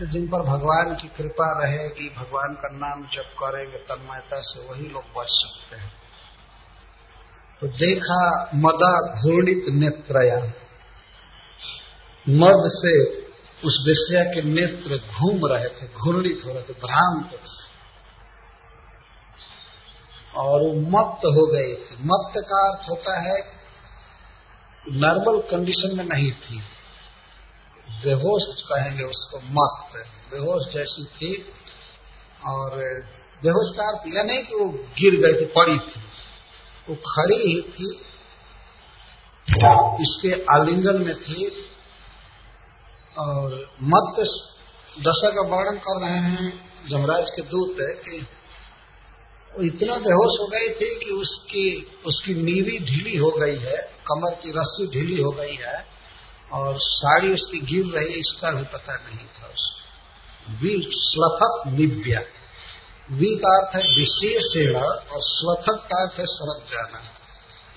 तो जिन पर भगवान की कृपा रहेगी, भगवान का नाम जप करेंगे तन्मयता से वही लोग बच सकते हैं। तो देखा मदा घूर्णित नेत्रया। मद से उस विषय के नेत्र घूम रहे थे, घूर्णित हो रहे थे, भ्रांत और वो मत हो गए थे। मत का अर्थ होता है, नॉर्मल कंडीशन में नहीं थी। बेहोश कहेंगे उसको मत। बेहोश जैसी थी और बेहोश का अर्थ यह नहीं कि वो गिर गई थी, पड़ी थी। वो खड़ी ही थी। इसके आलिंगन में थी और मत दशा का वर्णन कर रहे हैं जमराज के दूत है कि वो इतना बेहोश हो गई थी कि उसकी उसकी नीवी ढीली हो गई है, कमर की रस्सी ढीली हो गई है। और साड़ी उसकी गिर रही इसका भी पता नहीं था उसको। We स्वथक Nivea. वी का अर्थ है विशेष और स्वथक का अर्थ है सड़क जाना।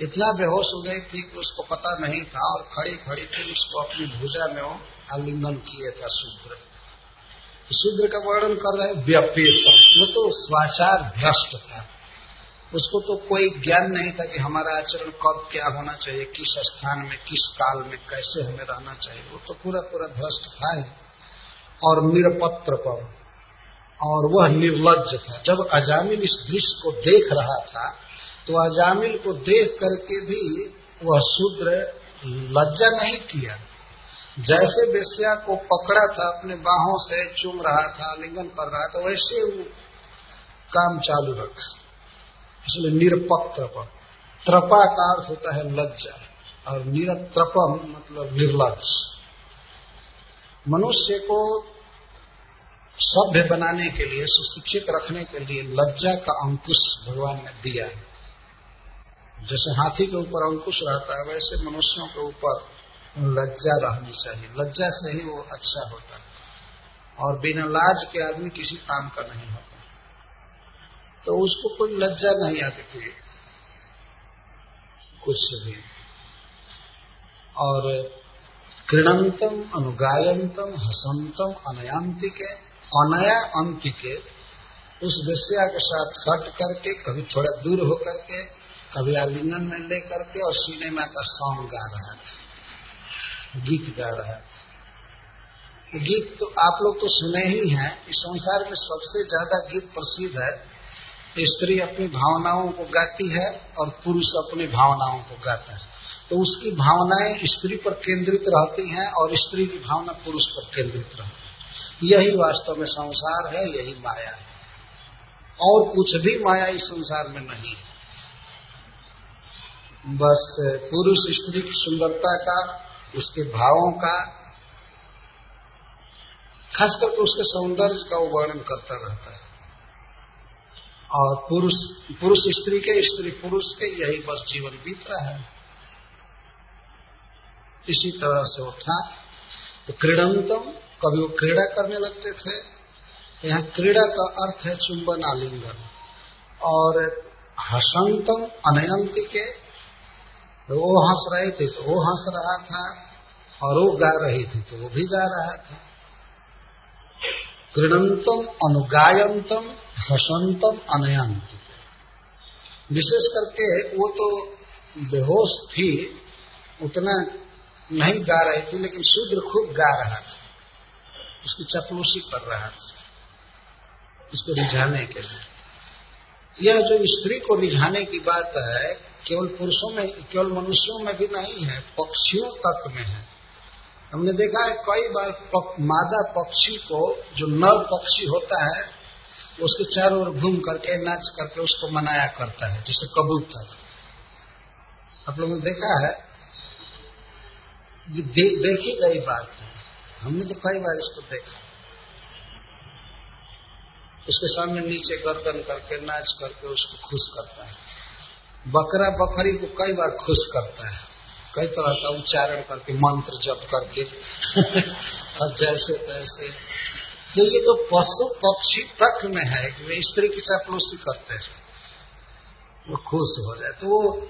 इतना बेहोश हो गई थी कि उसको पता नहीं था और खड़ी खड़ी थी उसको अपनी भुजा में वो आलिंगन किए था शूद्र। शूद्र का वर्णन कर रहे व्यपेत। वो तो स्वाचार भ्रष्ट था। उसको तो कोई ज्ञान नहीं था कि हमारा आचरण कब क्या होना चाहिए, किस स्थान में, किस काल में कैसे हमें रहना चाहिए। वो तो पूरा पूरा भ्रष्ट था ही। और निरपत्र पर। और वह निर्लज था। जब अजामिल इस दृश्य को देख रहा था तो अजामिल को देख करके भी वह शूद्र लज्जा नहीं किया। जैसे बेसिया को पकड़ा था, अपने बाहों से चूम रहा था, लिंगन कर रहा था, वैसे वो काम चालू रखा। इसलिए निरपत्रप त्रपा का अर्थ होता है लज्जा, और निरत्रपम मतलब निर्लज मनुष्य को सभ्य बनाने के लिए, सुशिक्षित रखने के लिए लज्जा का अंकुश भगवान ने दिया है। जैसे हाथी के ऊपर अंकुश रहता है, वैसे मनुष्यों के ऊपर लज्जा रहनी चाहिए। लज्जा से ही वो अच्छा होता है। और बिना लाज के आदमी किसी काम का नहीं होता। तो उसको कोई लज्जा नहीं आती थी। कुछ भी। और क्रीडंतम अनुगायंतम हसंतम अनयांतिके अनया अंतिके, उस विषया के साथ सट करके, कभी थोड़ा दूर होकर के, कभी आलिंगन में ले करके और सिनेमा का सॉन्ग गा रहा था। गीत गा रहा था। गीत तो आप लोग तो सुने ही हैं। इस संसार में सबसे ज़्यादा गीत प्रसिद्ध है स्त्री अपनी भावनाओं को गाती है और पुरुष अपनी भावनाओं को गाता है। तो उसकी भावनाएँ स्त्री पर केंद्रित रहती हैं और स्त्री की भावना पुरुष पर केंद्रित रहती है। यही वास्तव में संसार है, यही माया है। और कुछ भी माया इस संसार में नहीं है। बस पुरुष स्त्री की सुंदरता का, उसके भावों का खास करके उसके सौंदर्य का वर्णन करता रहता है। और पुरुष पुरुष स्त्री के, स्त्री पुरुष के यही बस जीवन बीत रहा है। इसी तरह से वो था तो क्रीडंतम, कभी वो क्रीड़ा करने लगते थे। यहाँ क्रीड़ा का अर्थ है चुंबन आलिंगन और हसंतम अनयंती के तो वो हंस रहे थे तो वो हंस रहा था, और वो गा रही थी तो वो भी गा रहा था। क्रीडंतम, अनुगायंतम हसंतम अनयंत। विशेष करके वो तो बेहोश थी उतना नहीं गा रही थी लेकिन शूद्र खूब गा रहा था। उसकी चपलूसी कर रहा था। उसको रिझाने के लिए। यह जो स्त्री को रिझाने की बात है केवल पुरुषों में केवल मनुष्यों में भी नहीं है पक्षियों तक में है। हमने देखा है कई बार पक, मादा पक्षी को जो नर पक्षी होता है उसके चारों ओर घूम करके नाच करके उसको मनाया करता है जैसे कबूतर। आप लोगों ने देखा है? ये दे, देखी गई बात है। हमने तो कई बार इसको देखा। उसके सामने नीचे गर्दन करके नाच करके उसको खुश करता है। बकरा बकरी को कई बार खुश करता है। कई तरह का उच्चारण करके मंत्र जप करके और जैसे तैसे। तो ये तो पशु पक्षी तक में है, कि वे स्त्री की चापलूसी करते हैं, वो खुश हो जाए। तो वो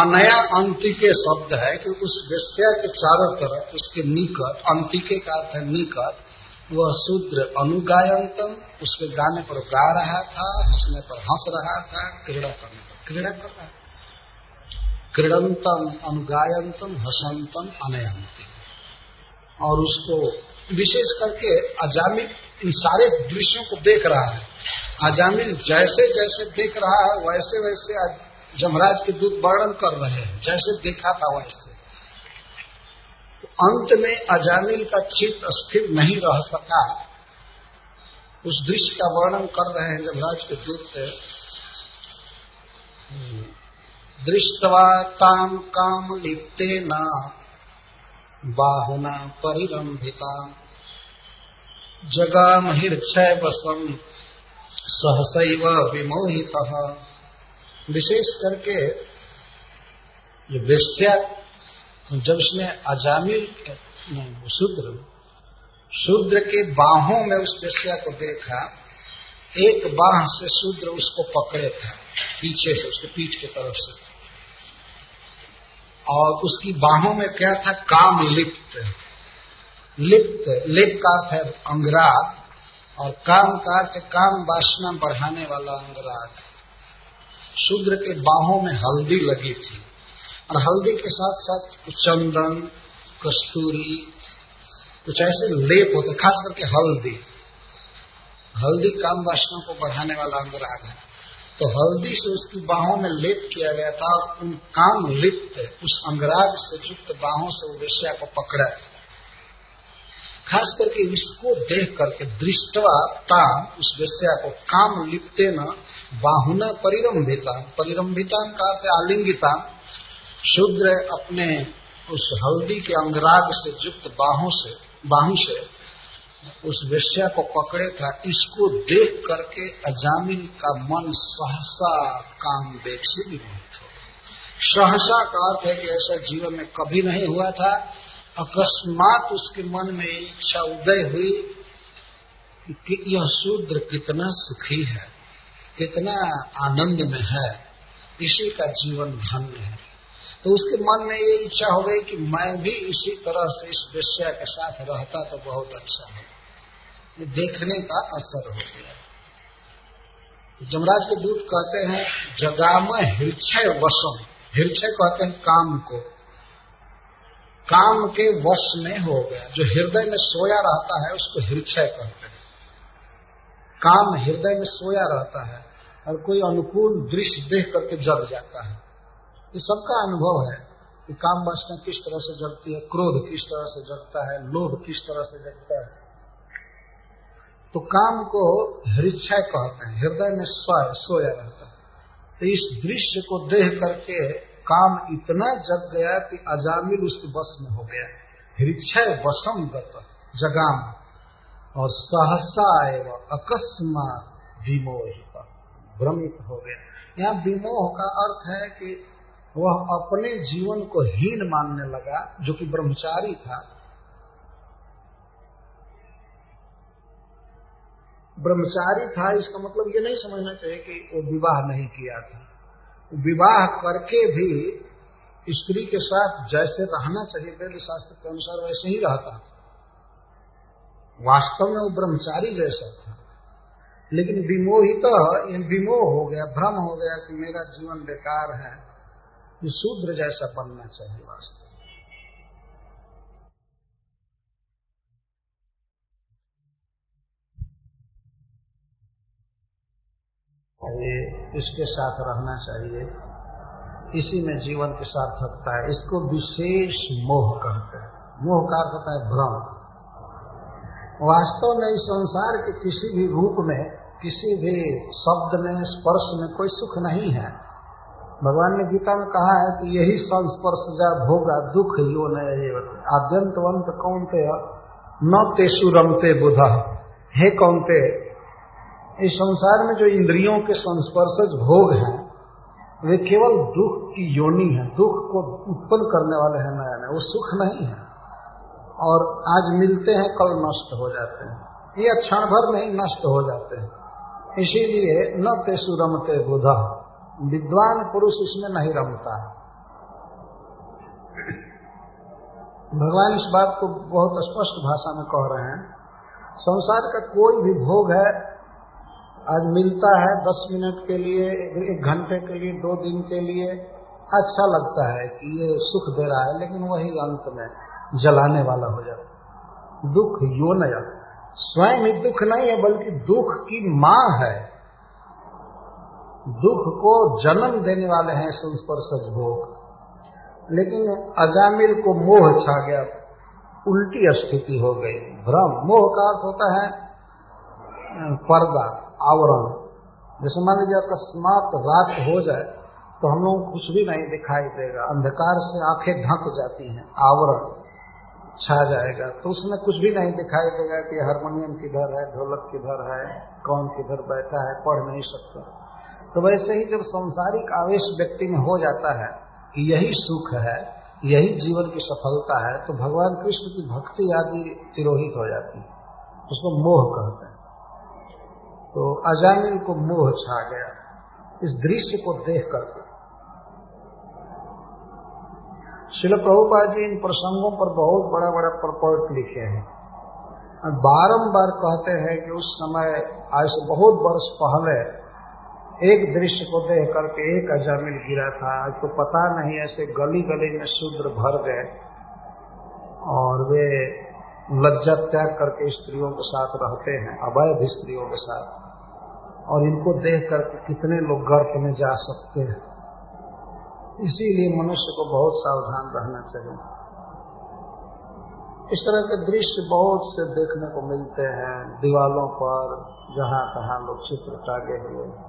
अनया अंतिके शब्द है कि उस वेश्या के चारों तरफ़, उसके निकट, अंतिके का अर्थ है निकट, वह शूद्र अनुगायंतम, उसके गाने पर गा रहा था, हंसने पर हंस रहा था, क्रीड़ा करने पर क्रीड़ा कर रहा था। क्रीडंतम, अनुगायंतम, हसंतम अनयंती और उसको विशेष करके अजामिल इन सारे दृश्यों को देख रहा है। अजामिल जैसे जैसे देख रहा है, वैसे वैसे जमराज के दूत वर्णन कर रहे हैं। जैसे देखा था वैसे। तो अंत में अजामिल का चित्त स्थिर नहीं रह सका। उस दृश्य का वर्णन कर रहे हैं जमराज के दूत दृष्टवा ताम काम लिप्ते न। बाहुना परिरंभिता जगाम हृक्षय बसम सहसैव विमोहित। विशेष करके ये वेश्या, जब उसने अजामिल शूद्र शूद्र के बाहों में उस वेश्या को देखा, एक बाह से शूद्र उसको पकड़े था, पीछे से, उसके पीठ की तरफ़ से। और उसकी बाहों में क्या था? काम लिप्त। लिप्त, लिप का अर्थ है अंगराग और काम का अर्थ काम वासना बढ़ाने वाला अंगराग। शूद्र के बाहों में हल्दी लगी थी और हल्दी के साथ साथ चंदन, कस्तूरी, कुछ ऐसे लेप होते, खास करके हल्दी। हल्दी काम वासना को बढ़ाने वाला अंगराग है। तो हल्दी से उसकी बाहों में लेप किया गया था और उन काम लिप्त उस अंगराग से युक्त बाहों से वो वेश्या को पकड़ा खास करके इसको देख करके दृष्टवा ताम, उस वेश्या को काम लिपते न, बाहुना परिरंभिता परिरंभिता का आलिंगिता। शूद्र अपने उस हल्दी के अंगराग से युक्त बाहों से, बाहू से उस वेश्या को पकड़े था, इसको देख करके अजामिल का मन सहसा काम देख से विमोहित हो सहसा का अर्थ है कि ऐसा जीवन में कभी नहीं हुआ था। अकस्मात उसके मन में इच्छा उदय हुई कि यह शूद्र कितना सुखी है, कितना आनंद में है। इसी का जीवन धन्य है। तो उसके मन में ये इच्छा हो गई कि मैं भी इसी तरह से इस वेश्या के साथ रहता तो बहुत अच्छा है। ये देखने का असर हो गया। जमराज के दूत कहते हैं, जगाम हृक्षय वशम। हृक्षय कहते हैं काम को। काम के वश में हो गया। जो हृदय में सोया रहता है, उसको हृक्षय कहते हैं। काम हृदय में सोया रहता है और कोई अनुकूल दृश्य देख करके जग जाता है। ये सबका अनुभव है कि काम वासना किस तरह से जगती है, क्रोध किस तरह से जगता है, लोभ किस तरह से जगता है। तो काम को हृक्षय कहते हैं, हृदय में सोया सोया रहता है। तो इस दृश्य को देख करके काम इतना जग गया कि अजामिल उसके बस में हो गया। हृक्षय वसम गत जगाम। और सहसा एवं अकस्मात विमोहित, भ्रमित हो गया। यहाँ विमोह का अर्थ है कि वह अपने जीवन को हीन मानने लगा, जो कि ब्रह्मचारी था। ब्रह्मचारी था, इसका मतलब ये नहीं समझना चाहिए कि वो विवाह नहीं किया था। विवाह करके भी स्त्री के साथ जैसे रहना चाहिए, वेद शास्त्र के अनुसार वैसे ही रहता था। वास्तव में वो ब्रह्मचारी जैसा था। लेकिन विमोहित तो विमोह हो गया, भ्रम हो गया कि मेरा जीवन बेकार है। ये शूद्र जैसा बनना चाहिए वास्तव ये इसके साथ रहना चाहिए। इसी में जीवन की सार्थकता है। इसको विशेष मोह कहते हैं। मोह का अर्थ होता है भ्रम। वास्तव में इस संसार के किसी भी रूप में, किसी भी शब्द में, स्पर्श में कोई सुख नहीं है। भगवान ने गीता में कहा है कि यही संस्पर्श जा भोगा, दुख यो आद्यंतवंत कौनते न तेसु रमते बुध। हे कौनते? इस संसार में जो इंद्रियों के संस्पर्शज भोग हैं, वे केवल दुख की योनि है। दुख को उत्पन्न करने वाले हैं नया नया वो सुख नहीं है। और आज मिलते हैं, कल नष्ट हो जाते हैं। ये क्षण भर में ही नष्ट हो जाते हैं। इसीलिए न तेसु रमते बुधा। विद्वान पुरुष इसमें नहीं रमता भगवान इस बात को बहुत स्पष्ट भाषा में कह रहे हैं। संसार का कोई भी भोग है, आज मिलता है दस मिनट के लिए, एक घंटे के लिए, दो दिन के लिए अच्छा लगता है कि ये सुख दे रहा है, लेकिन वही अंत में जलाने वाला हो जाता दुख यो नया स्वयं ही दुख नहीं है, बल्कि दुख की माँ है। दुख को जन्म देने वाले हैं संस्पर्श भोग। लेकिन अजामिल को मोह छा गया, उल्टी स्थिति हो गई। भ्रम, मोह का अर्थ होता है पर्दा, आवरण। जैसे मान लीजिए अकस्मात रात हो जाए तो हम लोग कुछ भी नहीं दिखाई देगा। अंधकार से आँखें ढक जाती हैं, आवरण छा जाएगा। तो उसमें कुछ भी नहीं दिखाई देगा कि हारमोनियम किधर है, ढोलक किधर है, कौन किधर बैठा है, पढ़ नहीं सकता। तो वैसे ही जब संसारिक आवेश व्यक्ति में हो जाता है कि यही सुख है, यही जीवन की सफलता है तो भगवान कृष्ण की भक्ति आदि तिरोहित हो जाती है। उसको मोह कहते हैं। तो अजामिल को मोह छा गया। इस दृश्य को देख करके। शिल प्रभुपाद जी इन प्रसंगों पर बहुत बड़ा बड़ा प्रपोर्ट लिखे हैं। बारंबार कहते हैं कि उस समय, आज से बहुत वर्ष पहले एक दृश्य को देख करके एक अजामिल गिरा था। तो पता नहीं, ऐसे गली गली में शूद्र भर गए और वे लज्जा त्याग करके स्त्रियों के साथ रहते हैं, अवैध स्त्रियों के साथ। और इनको देख करके कितने लोग गर्भ में जा सकते हैं। इसीलिए मनुष्य को बहुत सावधान रहना चाहिए। इस तरह के दृश्य बहुत से देखने को मिलते हैं दीवालों पर जहाँ तहाँ लोग चित्र टागे हुए।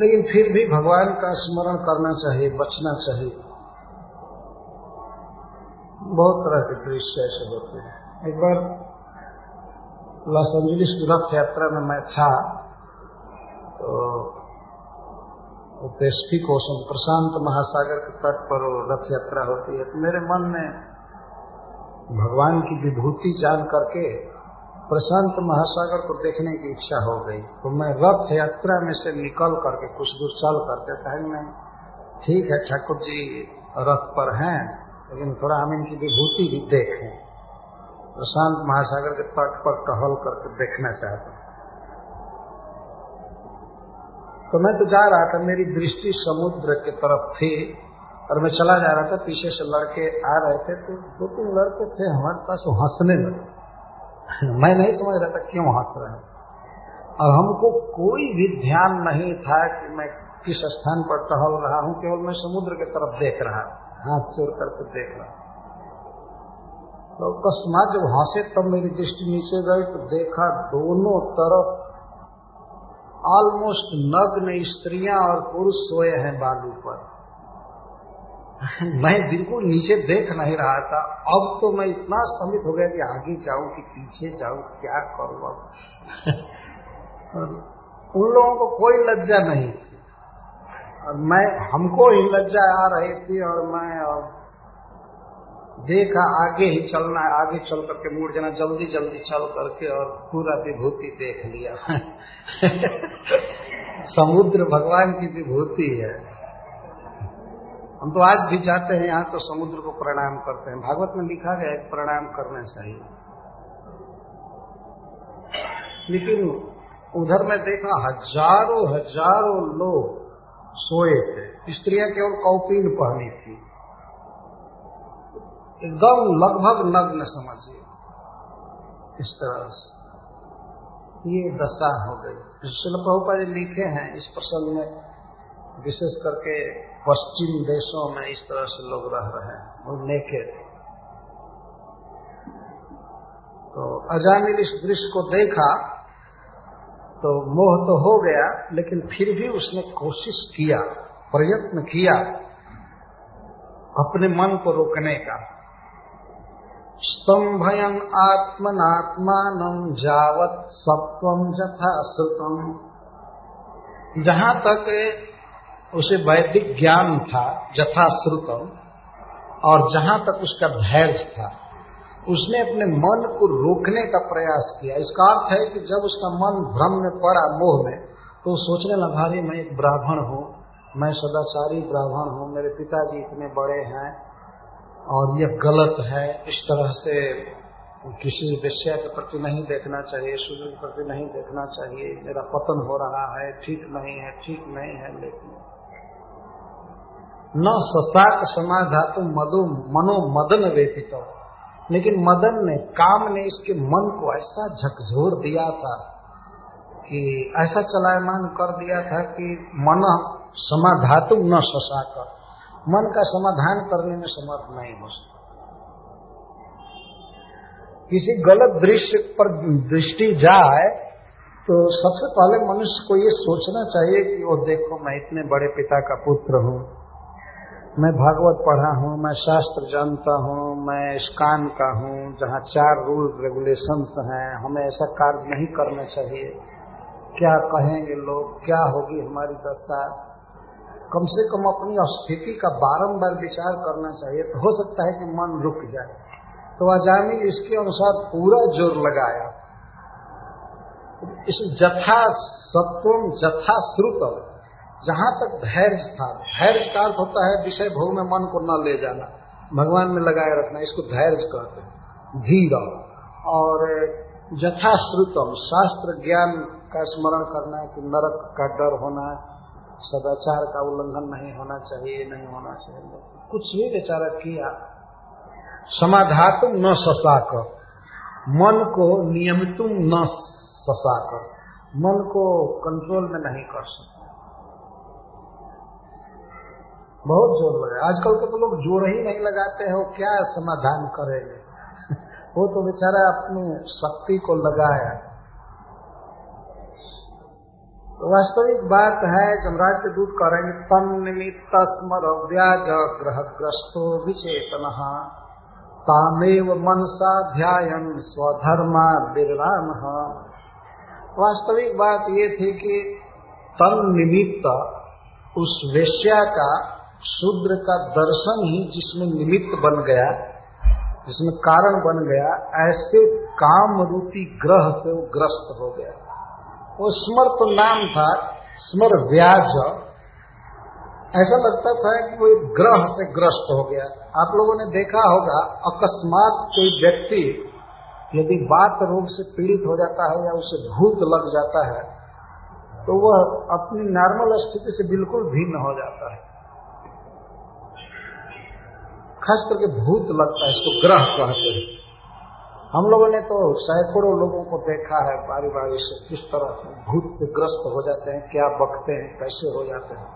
लेकिन फिर भी भगवान का स्मरण करना चाहिए, बचना चाहिए। बहुत तरह के दृश्य ऐसे होते हैं। एक बार लॉस एंजलिस रथ यात्रा में मैं था तो पेसिफिक ओशन प्रशांत महासागर के तट पर रथ यात्रा होती है। तो मेरे मन में भगवान की विभूति जान करके प्रशांत महासागर को देखने की इच्छा हो गई। तो मैं रथ यात्रा में से निकल करके कुछ दूर चल करके कहें, मैं ठीक है, ठाकुर जी, रथ पर हैं, लेकिन थोड़ा हम इनकी विभूति भी देखें। प्रशांत महासागर के तट पर टहल करके देखना चाहते तो मैं तो जा रहा था, मेरी दृष्टि समुद्र की तरफ़ थी, और मैं चला जा रहा था, पीछे से लड़के आ रहे थे तो दो तीन लड़के थे हमारे पास, वो हंसने लगे। मैं नहीं समझ रहा था क्यों हंस रहे हैं। और हमको कोई भी ध्यान नहीं था कि मैं किस स्थान पर टहल रहा हूँ, केवल मैं समुद्र की तरफ़ देख रहा हाथ चोर करके देख रहा तो अकस्मात जब हंसे तब मेरी दृष्टि नीचे गई तो देखा दोनों तरफ़ ऑलमोस्ट नग्न स्त्रियाँ और पुरुष सोए हैं बालू पर। मैं बिल्कुल नीचे देख नहीं रहा था। अब तो मैं इतना स्तंभित हो गया कि आगे जाऊँ, कि पीछे जाऊँ, क्या करूँ अब? उन लोगों को कोई लज्जा नहीं थी। और मैं, हमको ही लज्जा आ रही थी और मैं और देखा, आगे ही चलना है आगे चल करके मुड़ जाना, जल्दी जल्दी चल करके और पूरा विभूति देख लिया। समुद्र भगवान की विभूति है। हम तो आज भी जाते हैं यहाँ तो समुद्र को प्रणाम करते हैं। भागवत में लिखा गया है प्रणाम करना चाहिए। लेकिन उधर में देखा, हज़ारों हज़ारों लोग सोए थे। स्त्रियाँ केवल कौपीन पहनी थी। एकदम लगभग नग्न समझिए। इस तरह से। ये दशा हो गई। शिल प्रभुपा जी लिखे हैं इस प्रसंग में, विशेष करके पश्चिम देशों में इस तरह से लोग रह रहे हैं वो नेके तो अजामिल इस दृश्य को देखा तो मोह तो हो गया, लेकिन फिर भी उसने कोशिश किया, प्रयत्न किया, अपने मन को रोकने का। स्तंभयन आत्मनात्मान जावत सत्वम जथा श्रुतम जहाँ तक उसे वैदिक ज्ञान था जथा श्रुतम और जहाँ तक उसका धैर्य था, उसने अपने मन को रोकने का प्रयास किया। इसका अर्थ है कि जब उसका मन भ्रम में पड़ा, मोह में तो सोचने लगा मैं एक ब्राह्मण हूँ, मैं सदाचारी ब्राह्मण हूँ, मेरे पिताजी इतने बड़े हैं, और यह गलत है, इस तरह से किसी विषय के प्रति नहीं देखना चाहिए सूर्य के प्रति नहीं देखना चाहिए, मेरा पतन हो रहा है, ठीक नहीं है, ठीक नहीं है, लेकिन न ससाक समाधातु मधु मनो मदन व्यतीत लेकिन मदन ने काम ने इसके मन को ऐसा झकझोर दिया था कि ऐसा चलायमान कर दिया था कि मन समाधातु न ससाक। मन का समाधान करने में समर्थ नहीं हो सकता। किसी गलत दृश्य पर दृष्टि जाए तो सबसे पहले मनुष्य को ये सोचना चाहिए कि वो देखो, मैं इतने बड़े पिता का पुत्र हूँ। मैं भागवत पढ़ा हूँ, मैं शास्त्र जानता हूँ, मैं स्कान का हूँ, जहाँ चार रूल रेगुलेशंस हैं, हमें ऐसा कार्य नहीं करना चाहिए। क्या कहेंगे लोग, क्या होगी हमारी दशा? कम से कम अपनी स्थिति का बारंबार विचार करना चाहिए तो हो सकता है कि मन रुक जाए। तो अजामी इसके अनुसार पूरा ज़ोर लगाया। इस जथा सत्वम जथा श्रुतम। जहाँ तक धैर्य था धैर्य का अर्थ होता है, विषय भोग में मन को न ले जाना। भगवान में लगाए रखना, इसको धैर्य कहते हैं। धीर और यथाश्रुतम, शास्त्र ज्ञान का स्मरण करना है कि नरक का डर होना, सदाचार का उल्लंघन नहीं होना चाहिए, नहीं होना चाहिए। कुछ भी बेचारा किया समाधातुम न ससाक। मन को नियमितुम न ससाक। मन को कंट्रोल में नहीं कर सकते। बहुत ज़ोर लगा आजकल के तो लोग ज़ोर ही नहीं लगाते हैं वो क्या समाधान करेंगे? वो तो बेचारा अपनी शक्ति को लगाया। तो वास्तविक बात है, जमराज के दूध करेंगे तन निमित्त स्मर व्याज ग्रह ग्रस्तो विचेतन, तामेव मनसा ध्यान स्वधर्मा विराम वास्तविक बात ये थी कि तन निमित्त उस वेश्या का शूद्र का दर्शन ही जिसमें निमित्त बन गया, जिसमें कारण बन गया, ऐसे काम रूपी ग्रह से वो ग्रस्त हो गया। वो स्मर तो नाम था, स्मर व्याज। ऐसा लगता था कि वो एक ग्रह से ग्रस्त हो गया। आप लोगों ने देखा होगा, अकस्मात कोई व्यक्ति यदि बात रोग से पीड़ित हो जाता है या उसे भूत लग जाता है तो वह अपनी नॉर्मल स्थिति से बिल्कुल भिन्न हो जाता है। खास करके भूत लगता है, इसको ग्रह कहते हैं। हम लोगों ने तो सैकड़ों लोगों को देखा है बारी बारी से किस तरह भूत ग्रस्त हो जाते हैं, क्या बकते हैं, कैसे हो जाते हैं।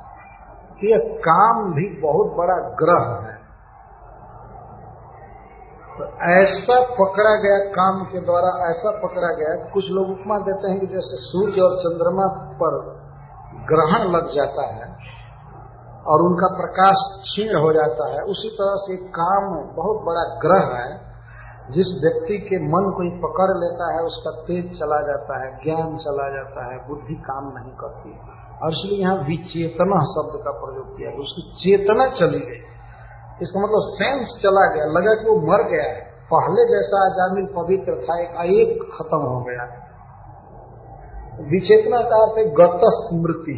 ये काम भी बहुत बड़ा ग्रह है। तो ऐसा पकड़ा गया काम के द्वारा, ऐसा पकड़ा गया, कुछ लोग उपमा देते हैं कि जैसे सूर्य और चंद्रमा पर ग्रहण लग जाता है और उनका प्रकाश क्षीण हो जाता है, उसी तरह से काम बहुत बड़ा ग्रह है, जिस व्यक्ति के मन को ही पकड़ लेता है, उसका तेज चला जाता है, ज्ञान चला जाता है, बुद्धि काम नहीं करती और इसलिए यहाँ विचेतना शब्द का प्रयोग किया तो उसकी चेतना चली गई। इसका मतलब सेंस चला गया, लगा कि वो मर गया है। पहले जैसा आजामिल पवित्र था, एक खत्म हो गया। विचेतना का अर्थ है गत स्मृति।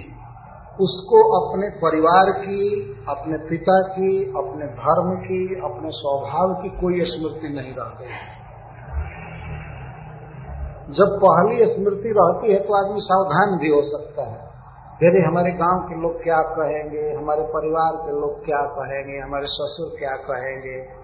उसको अपने परिवार की, अपने पिता की, अपने धर्म की, अपने स्वभाव की कोई स्मृति नहीं रह गई जब पहली स्मृति रहती है तो आदमी सावधान भी हो सकता है। फिर हमारे गाँव के लोग क्या कहेंगे, हमारे परिवार के लोग क्या कहेंगे, हमारे ससुर क्या कहेंगे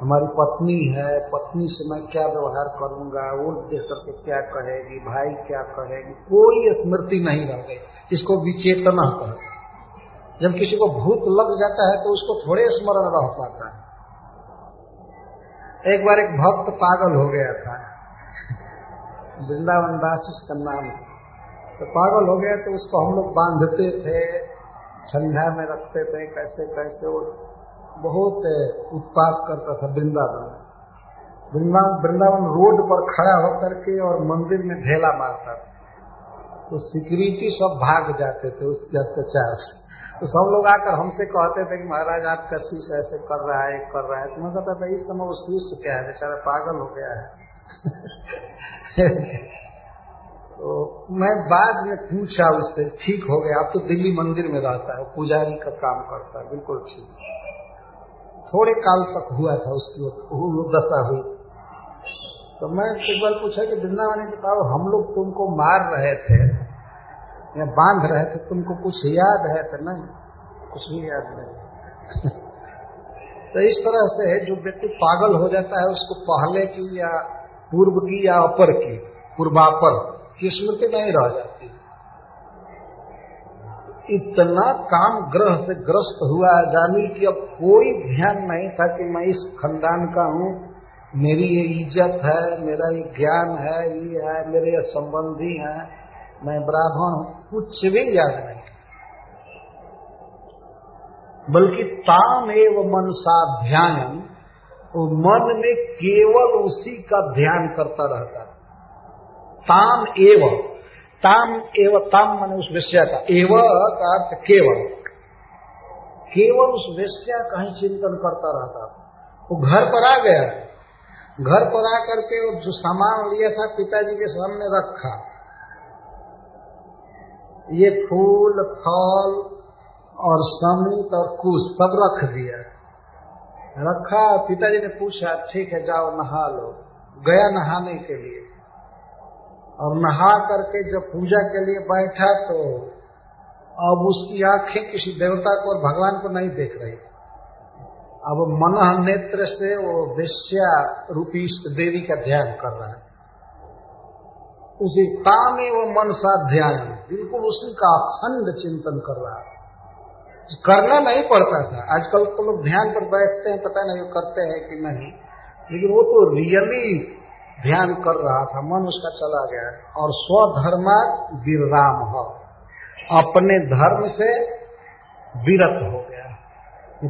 हमारी पत्नी है, पत्नी से मैं क्या व्यवहार करूँगा? वो देख करके क्या कहेगी? भाई क्या कहेगी? कोई स्मृति नहीं रह गई। इसको विचेतना कहे जब किसी को भूत लग जाता है तो उसको थोड़े स्मरण रह पाता है। एक बार एक भक्त पागल हो गया था। वृंदावन दास उसका नाम तो पागल हो गया तो उसको हम लोग बांधते थे, संध्या में रखते थे कैसे कैसे वो बहुत उत्पाद करता था वृंदावन। वृंदावन वृंदावन रोड पर खड़ा होकर के और मंदिर में ढेला मारता था। तो सिक्योरिटी सब भाग जाते थे उसके अत्याचार से। तो सब लोग आकर हमसे कहते थे कि महाराज आपका शीश ऐसे कर रहा है, कर रहा है? तो मैं कहता था, इस समय वो शीश क्या है? बेचारा पागल हो गया है। तो मैं बाद में पूछा उससे, ठीक हो गया, अब तो दिल्ली मंदिर में रहता है पुजारी का काम करता है, बिल्कुल ठीक। थोड़े काल तक हुआ था, उसकी दशा हुई। तो मैं एक बार पूछा कि वृंदावन के बताओ हम लोग तुमको मार रहे थे या बाँध रहे थे, तुमको कुछ याद है तो नहीं, कुछ भी याद नहीं तो इस तरह से है, जो व्यक्ति पागल हो जाता है, उसको पहले की या पूर्व की या अपर की, पूर्वापर की स्मृति नहीं रह जाती। इतना काम ग्रह से ग्रस्त हुआ है जानी कि अब कोई ध्यान नहीं था कि मैं इस खानदान का हूँ। मेरी ये इज़्ज़त है, मेरा ये ज्ञान है, ये है, मेरे ये संबंधी हैं, मैं ब्राह्मण हूँ। कुछ भी याद नहीं। बल्कि ताम एवं मन सा ध्यान वो मन में केवल उसी का ध्यान करता रहता ताम एवं। ताम एव ताम मैंने उस विषय का। एव का अर्थ केवल। केवल उस विषय का ही चिंतन करता रहता वो घर पर आ गया। घर पर आकर के जो सामान लिया था पिताजी के सामने रखा। ये फूल, फल और समित और कुछ सब रख दिया। रखा, पिताजी ने पूछा, ठीक है, जाओ, नहा लो। गया नहाने के लिए। और नहा करके जब पूजा के लिए बैठा तो अब उसकी आँखें किसी देवता को और भगवान को नहीं देख रही। अब मन नेत्र से वो विश्या रूपी देवी का ध्यान कर रहा है। उसी तामे वो मन सा ध्यान, बिल्कुल उसी का अखंड चिंतन कर रहा है। करना नहीं पड़ता था। आजकल तो लोग ध्यान पर बैठते हैं, पता नहीं वो करते हैं कि नहीं। लेकिन वो तो रियली ध्यान कर रहा था, मन उसका चला गया और स्वधर्मा विराम हो। अपने धर्म से विरत हो गया।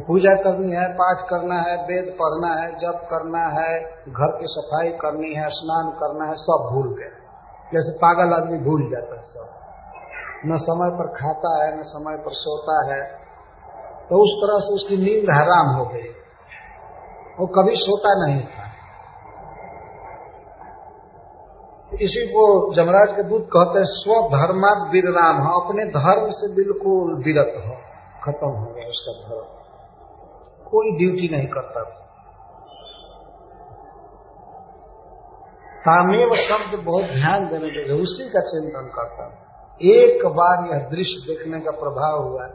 पूजा करनी है, पाठ करना है, वेद पढ़ना है, जप करना है, घर की सफ़ाई करनी है, स्नान करना है, सब भूल गए जैसे पागल आदमी भूल जाता है सब। न समय पर खाता है, न समय पर सोता है। तो उस तरह से उसकी नींद हराम हो गई। वो कभी सोता नहीं था। इसी को जमराज के दूत कहते हैं, स्वधर्मात विराम हो, अपने धर्म से बिल्कुल विरत हो, खत्म हो गया उसका धर्म। कोई ड्यूटी नहीं करता। तामेव शब्द बहुत ध्यान देने के उसी का चिंतन करता एक बार यह दृश्य देखने का प्रभाव हुआ,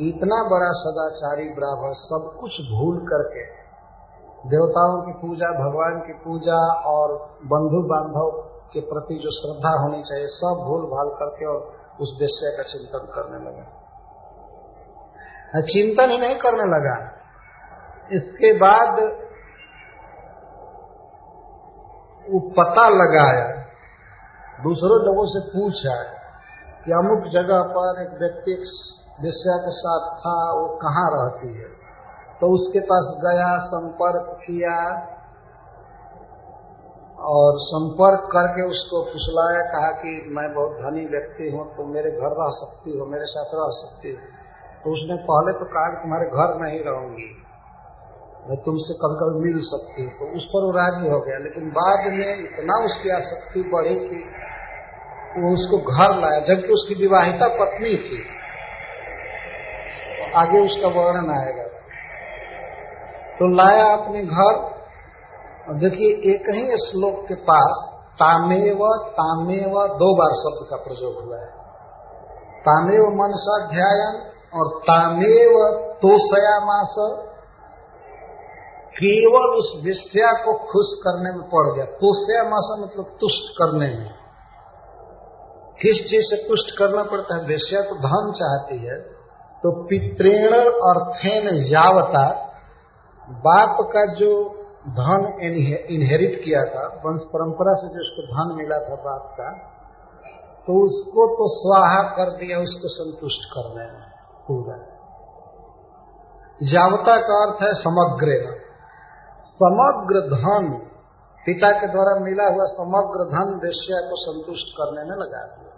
इतना बड़ा सदाचारी ब्राह्मण सब कुछ भूल करके, देवताओं की पूजा, भगवान की पूजा और बंधु बांधव के प्रति जो श्रद्धा होनी चाहिए, सब भूल भाल करके और उस विषय का चिंतन करने लगा। चिंतन ही नहीं करने लगा। इसके बाद वो पता लगाया, दूसरों लोगों से पूछा कि अमुक जगह पर एक व्यक्ति विषय के साथ था, वो कहाँ रहती है? तो उसके पास गया, संपर्क किया और संपर्क करके उसको फुसलाया, कहा कि मैं बहुत धनी व्यक्ति हूँ तो मेरे घर रह सकती हो, मेरे साथ रह सकती हो। तो उसने पहले तो कहा तुम्हारे घर नहीं रहूँगी। मैं तुमसे कभी कभी मिल सकती हूँ। तो उस पर वो राज़ी हो गया। लेकिन बाद में इतना उसकी आसक्ति बढ़ी कि वो उसको घर लाया, जबकि उसकी विवाहिता पत्नी थी। तो आगे उसका वर्णन आएगा। तो लाया अपने घर देखिए, एक ही श्लोक के पास तामेव तामेव, दो बार शब्द का प्रयोग हुआ है। तामेव मनसा ध्यान और तामेव तोषयामास। केवल उस विषया को खुश करने में पड़ गया। तोषयामास मतलब तुष्ट करने में। किस चीज़ से तुष्ट करना पड़ता है? विषया तो धन चाहती है। तो पित्रेण अर्थेन यावता, बाप का जो धन इनहेरिट किया था, वंश परंपरा से जो उसको धन मिला था बाप का तो उसको तो स्वाहा कर दिया, उसको संतुष्ट करने में पूरा। जावता का अर्थ है समग्र। समग्र धन, पिता के द्वारा मिला हुआ समग्र धन वेश्या को संतुष्ट करने में लगा दिया।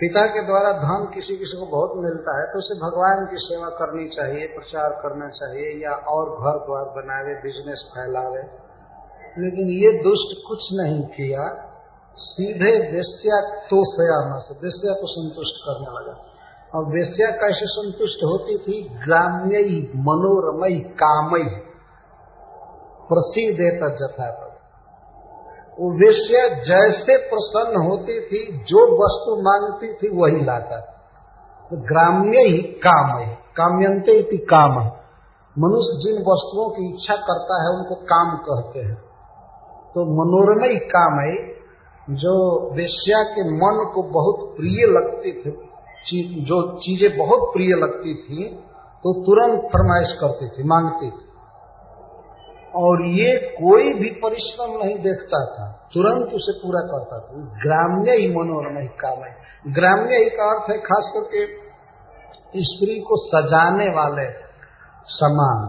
पिता के द्वारा धन किसी किसी को बहुत मिलता है तो उसे भगवान की सेवा करनी चाहिए, प्रचार करना चाहिए, या और घर द्वार बनावे बिज़नेस फैलावे। लेकिन ये दुष्ट कुछ नहीं किया, सीधे वेश्या तो से, वेश्या को संतुष्ट करने लगा। और वेश्या कैसे संतुष्ट होती थी? ग्राम्य मनोरमय कामय प्रसिद्ध जथा वेश्या जैसे प्रसन्न होती थी, जो वस्तु मांगती थी, वही लाता तो ग्राम्य ही काम है। काम्यंते इति काम। मनुष्य जिन वस्तुओं की इच्छा करता है, उनको काम कहते हैं। तो मनोरमय काम है। जो वेश्या के मन को बहुत प्रिय लगती थी जो चीज़ें बहुत प्रिय लगती थी तो तुरंत फरमाइश करती थी, मांगती थी। और ये कोई भी परिश्रम नहीं देखता था, तुरंत उसे पूरा करता था। ग्राम्य ही मनोरम काम है। ग्राम्य ही का अर्थ है, खास करके स्त्री को सजाने वाले सामान,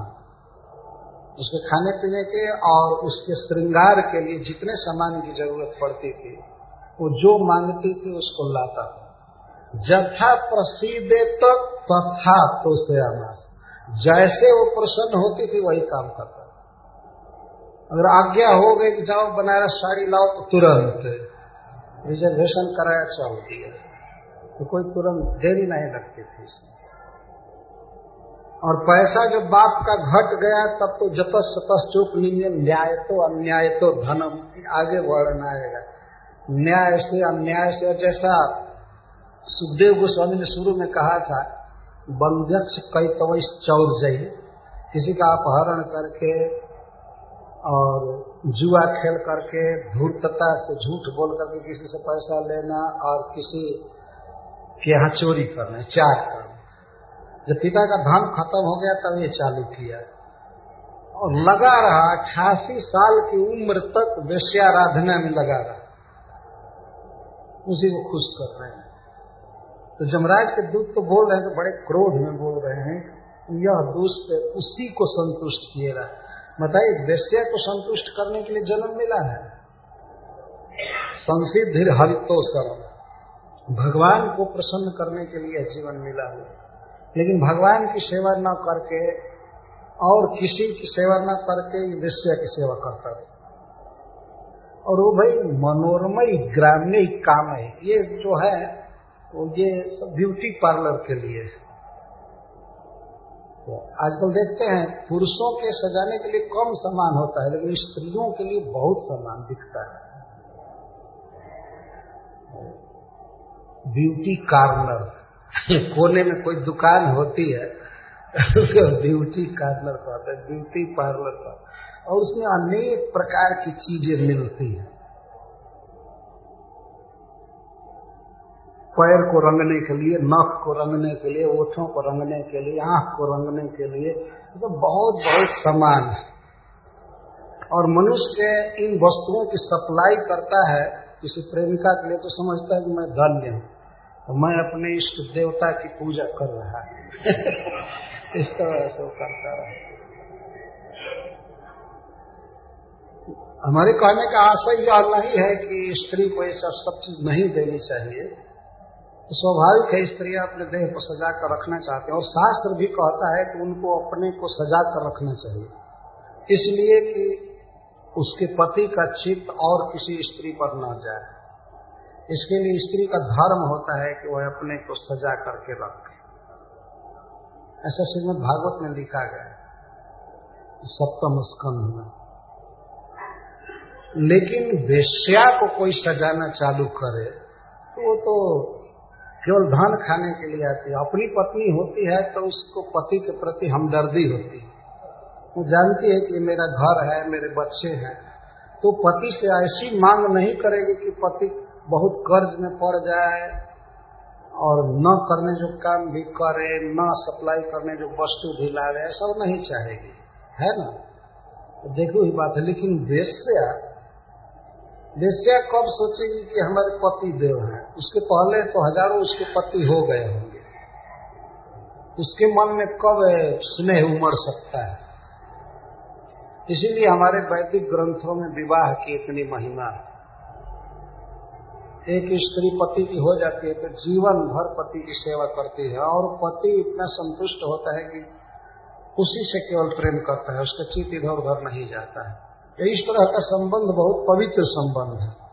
उसके खाने पीने के और उसके श्रृंगार के लिए जितने सामान की ज़रूरत पड़ती थी, वो जो मांगती थी उसको लाता था। जथा प्रसिद्ध तथा तो से जैसे वो प्रसन्न होती थी, वही काम करता अगर आज्ञा हो गई कि जाओ बनारस साड़ी लाओ तो तुरंत। रिजर्वेशन कराया चल दिया तो कोई तुरंत देरी नहीं लगती थी इसमें। और पैसा जब बाप का घट गया, तब तो जतस सतस चुप नियम न्याय तो अन्याय तो धनम आगे बढ़ना आएगा। न्याय से अन्याय से जैसा सुखदेव गोस्वामी ने शुरू में कहा था, बंध्यक्ष कई तवैस चौर जई किसी का अपहरण करके और जुआ खेल करके धूर्तता से, झूठ बोल करके किसी से पैसा लेना और किसी के यहाँ चोरी करना, चार करना जब पिता का धन खत्म हो गया, तब ये चालू किया। और लगा रहा, अठासी साल की उम्र तक वेश्याराधना में लगा रहा। उसी को खुश कर रहे हैं। तो जमराज के दूत तो बोल रहे हैं तो बड़े क्रोध में बोल रहे हैं यह दुष्ट उसी को संतुष्ट किए रहा बताइए, वैश्य को संतुष्ट करने के लिए जन्म मिला है? संसिद्धि हरितो सरम भगवान को प्रसन्न करने के लिए जीवन मिला है। लेकिन भगवान की सेवा न करके और किसी की सेवा न करके वैश्य की सेवा करता है। और वो भाई मनोरमय ग्रामीण काम है। ये जो है, वो ये सब ब्यूटी पार्लर के लिए है। तो आजकल देखते हैं, पुरुषों के सजाने के लिए कम सामान होता है, लेकिन स्त्रियों के लिए बहुत सामान दिखता है। ब्यूटी कार्नर कोने में कोई दुकान होती है, उसको ब्यूटी कार्नर कहते हैं, ब्यूटी पार्लर। का और उसमें अनेक प्रकार की चीज़ें मिलती हैं। पैर को रंगने के लिए, नख को रंगने के लिए, ओठों को रंगने के लिए, आँख को रंगने के लिए तो बहुत बहुत समान है। और मनुष्य इन वस्तुओं की सप्लाई करता है, किसी प्रेमिका के लिए तो समझता है कि मैं धन्य हूँ। तो मैं अपने इष्ट देवता की पूजा कर रहा है। इस तरह से वो करता रहा हमारे कहने का आशय यह नहीं है कि स्त्री को ये सब सब चीज़ नहीं देनी चाहिए। तो स्वाभाविक है स्त्रियाँ अपने देह को सजा कर रखना चाहते हैं। और शास्त्र भी कहता है कि उनको अपने को सजा कर रखना चाहिए। इसलिए कि उसके पति का चित्त और किसी स्त्री पर न जाए। इसके लिए स्त्री का धर्म होता है कि वह अपने को सजा करके रखे। ऐसा श्रीमद भागवत में लिखा गया सप्तम स्कंध में। लेकिन वेश्या को कोई सजाना चालू करे तो वो तो केवल धन खाने के लिए आती है। अपनी पत्नी होती है तो उसको पति के प्रति हमदर्दी होती है। वो जानती है कि मेरा घर है, मेरे बच्चे हैं। तो पति से ऐसी मांग नहीं करेगी कि पति बहुत कर्ज में पड़ जाए और न करने जो काम भी करे, न सप्लाई करने जो वस्तु भी लावे, ऐसा नहीं चाहेगी। है ना? तो देखो ही बात है। लेकिन वेश्या वेश्या कब सोचेगी कि हमारे पति देव हैं? उसके पहले तो हज़ारों उसके पति हो गए होंगे। उसके मन में कब स्नेह उमड़ सकता है? इसीलिए हमारे वैदिक ग्रंथों में विवाह की इतनी महिमा है। एक स्त्री पति की हो जाती है तो जीवन भर पति की सेवा करती है और पति इतना संतुष्ट होता है कि उसी से केवल प्रेम करता है, उसका चित इधर उधर नहीं जाता है। इस तरह का संबंध बहुत पवित्र संबंध है।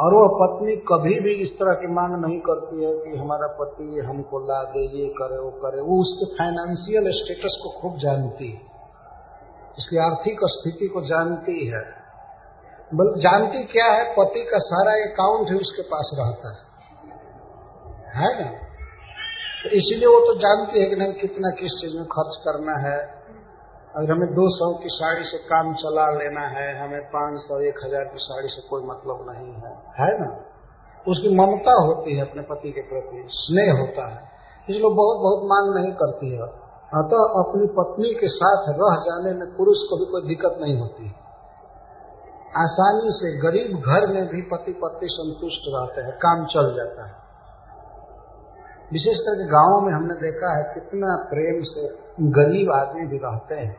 और वह पत्नी कभी भी इस तरह की मांग नहीं करती है कि हमारा पति हमको ला दे, ये करे, वो करे। वो उसके फाइनेंशियल स्टेटस को खूब जानती है। उसकी आर्थिक स्थिति को जानती है। बल, जानती क्या है? पति का सारा अकाउंट ही उसके पास रहता है। है ना? तो इसीलिए वो तो जानती है कि नहीं, कितना किस चीज़ में खर्च करना है अगर हमें दो सौ की साड़ी से काम चला लेना है, हमें पाँच सौ, एक हज़ार की साड़ी से कोई मतलब नहीं है। है ना? उसकी ममता होती है अपने पति के प्रति, स्नेह होता है। इसलिए बहुत बहुत मांग नहीं करती है। अतः अपनी पत्नी के साथ रह जाने में पुरुष को भी कोई दिक्कत नहीं होती है। आसानी से गरीब घर में भी पति पत्नी संतुष्ट रहते हैं, काम चल जाता है। विशेष करके गाँवों में हमने देखा है कितना प्रेम से गरीब आदमी भी रहते हैं।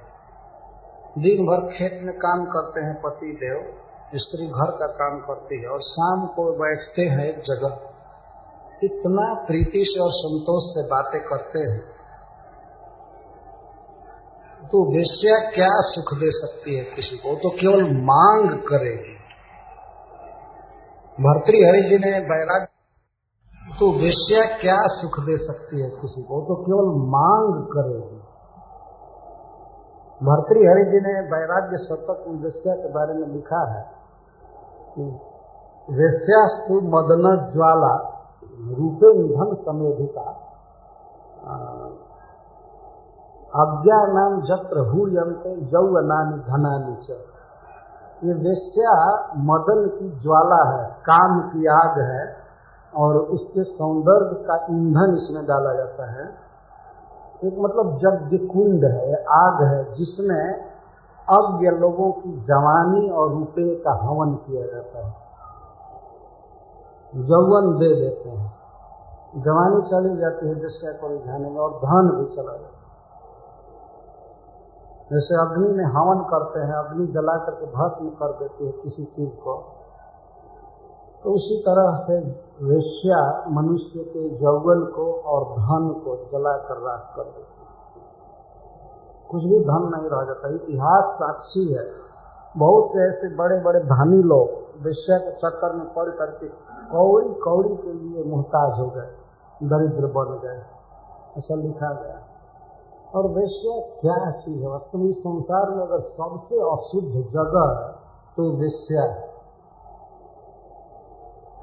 दिन भर खेत में काम करते हैं पति देव, स्त्री घर का काम करती है और शाम को बैठते हैं एक जगह। इतना प्रीति से और संतोष से बातें करते हैं। तो वेश्या क्या सुख दे सकती है किसी को? तो केवल मांग करेगी। भर्तृहरि जी ने बैराग तो वेश्या क्या सुख दे सकती है किसी को? तो केवल मांग करेगी। भर्तृहरि जी ने वैराग्य शतक वेश्या के बारे में लिखा है कि वेश्यास्तु मदन ज्वाला रूपे निधन समेधिका अज्ञा नाम जत्र हुयंते यौवनानी धनानी च। ये वेश्या मदन की ज्वाला है, काम की आग है, और उसके सौंदर्य का ईंधन इसमें डाला जाता है। एक मतलब यज्ञ कुंड है आग है, जिसमें अज्ञ लोगों की जवानी और रुपये का हवन किया जाता है। यौवन दे देते हैं। जवानी चली जाती है दृश्य को रिझाने में, और धन भी चला जाता है। जैसे अग्नि में हवन करते हैं, अग्नि जला करके भस्म कर देती है किसी चीज़ को। तो उसी तरह से वेश्या मनुष्य के जौवन को और धन को जला कर राख कर देती है। कुछ भी धन नहीं रह जाता। इतिहास साक्षी है। बहुत से ऐसे बड़े बड़े धनी लोग वेश्या के चक्कर में पड़ करके कौड़ी कौड़ी के लिए मुहताज हो गए, दरिद्र बन गए, ऐसा लिखा गया। और वेश्या क्या चीज़ है? वास्तव में संसार में अगर सबसे अशुद्ध जगह है तो वेश्या है।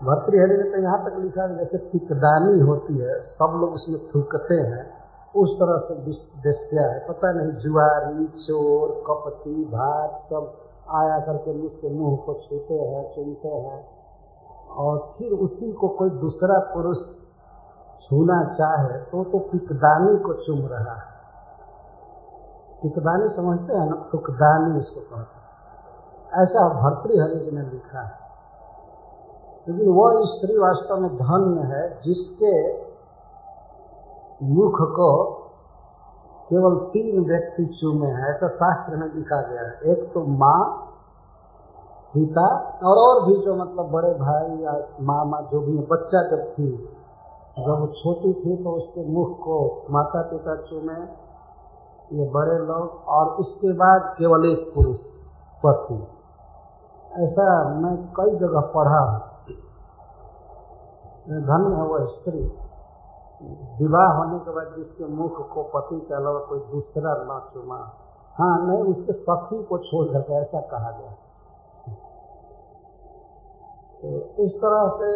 भर्तृहरि ने तो यहाँ तक लिखा है, जैसे टिकदानी होती है, सब लोग उसमें थूकते हैं, उस तरह से दस्या है। पता नहीं, जुआरी, चोर, कपटी भात सब आया करके मुझके मुँह को छूते हैं, चुनते हैं, और फिर उसी को कोई दूसरा पुरुष छूना चाहे तो तो टिकदानी को चुम रहा है। टिकदानी समझते हैं ना टुकदानी इसको कहते हैं। ऐसा भर्तृहरि जी ने लिखा है। लेकिन वह स्त्री वास्तव में धन्य है, जिसके मुख को केवल तीन व्यक्ति चूमे हैं, ऐसा शास्त्र में लिखा गया है। एक तो माँ, पिता और और भी जो मतलब बड़े भाई या मामा, जो भी बच्चा जब थी, जब वो छोटी थी तो उसके मुख को माता पिता चूमे। ये बड़े लोग और इसके बाद केवल एक पुरुष, पति। ऐसा मैं कई जगह पढ़ा हूँ। धन है वह स्त्री। विवाह होने के बाद जिसके मुख को पति के अलावा कोई दूसरा न चुमा। हाँ नहीं, उसके पति को छोड़ करके ऐसा कहा गया। तो इस तरह से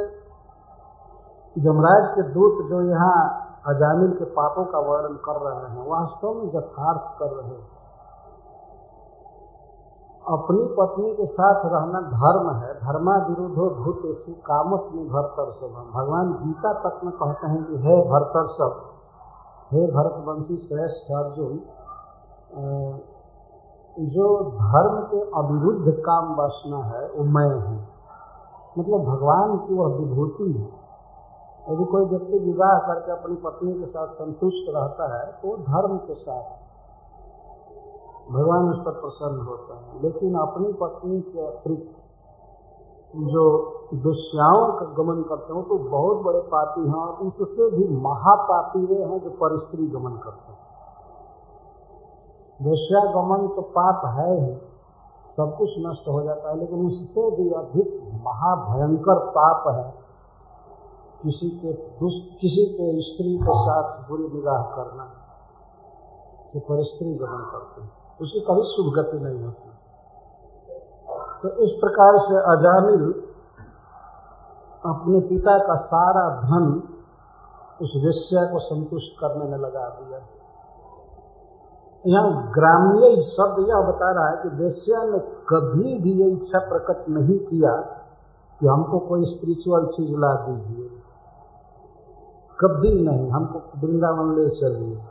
जमराज के दूत जो यहाँ अजामिल के पापों का वर्णन कर रहे हैं वास्तव में यथार्थ कर रहे हैं। अपनी पत्नी के साथ रहना धर्म है। धर्मा विरुद्धो भूत कामस में भरतर सब भगवान गीता तक में कहते हैं कि हे भरतर सब, हे भरतवंशी श्रेष्ठ अर्जुन जो धर्म के अविरुद्ध काम वासना है, वो मैं हूँ। मतलब भगवान की वह विभूति है। यदि कोई व्यक्ति विवाह करके अपनी पत्नी के साथ संतुष्ट रहता है तो धर्म के साथ भगवान उस पर प्रसन्न होते हैं। लेकिन अपनी पत्नी के अतिरिक्त जो दुष्याओं का गमन करते हैं तो बहुत बड़े पापी हैं और उससे भी महापापी वे हैं जो परिस्त्री गमन करते हैं। वेश्या गमन तो पाप है ही, सब कुछ नष्ट हो जाता है, लेकिन उससे भी अधिक महाभयंकर पाप है किसी के किसी के स्त्री के साथ बुरी विवाह करना जो परिस्त्री गमन करते हैं। उसकी कभी शुभ गति नहीं होती। तो इस प्रकार से अजामिल अपने पिता का सारा धन उस वेश्या को संतुष्ट करने में लगा दिया। यहाँ ग्राम्य शब्द यह बता रहा है कि वेश्या ने कभी भी ये इच्छा प्रकट नहीं किया कि हमको कोई स्पिरिचुअल चीज़ ला दीजिए। कभी नहीं, हमको वृंदावन ले चलिए।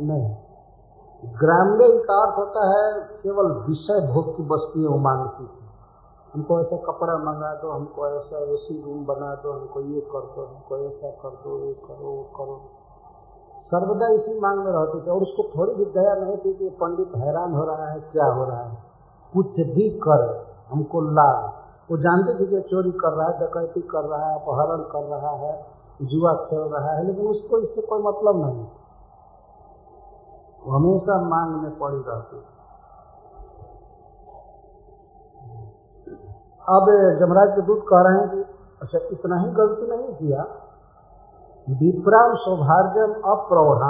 नहीं। ग्राम्य का अर्थ होता है केवल विषय भोग की वस्तुएँ मांगती थी हमको ऐसा कपड़ा मंगा दो, हमको ऐसा एसी रूम बना दो, हमको ये कर दो, हमको ऐसा कर दो, ये करो, वो करो। सर्वदा इसी मांग में रहते थे और उसको थोड़ी भी दया नहीं थी कि पंडित हैरान हो रहा है, क्या हो रहा है। कुछ भी कर, हमको ला वो जानते थे कि चोरी कर रहा है, डकैती कर रहा है, अपहरण कर रहा है, जुआ खेल रहा है, लेकिन उसको इससे कोई मतलब नहीं। हमेशा मांग में पड़ी रहती अब जमराज के दूत कह रहे हैं कि अच्छा इतना ही गलती नहीं किया। विप्राम सौभार्यम अप्रौढ़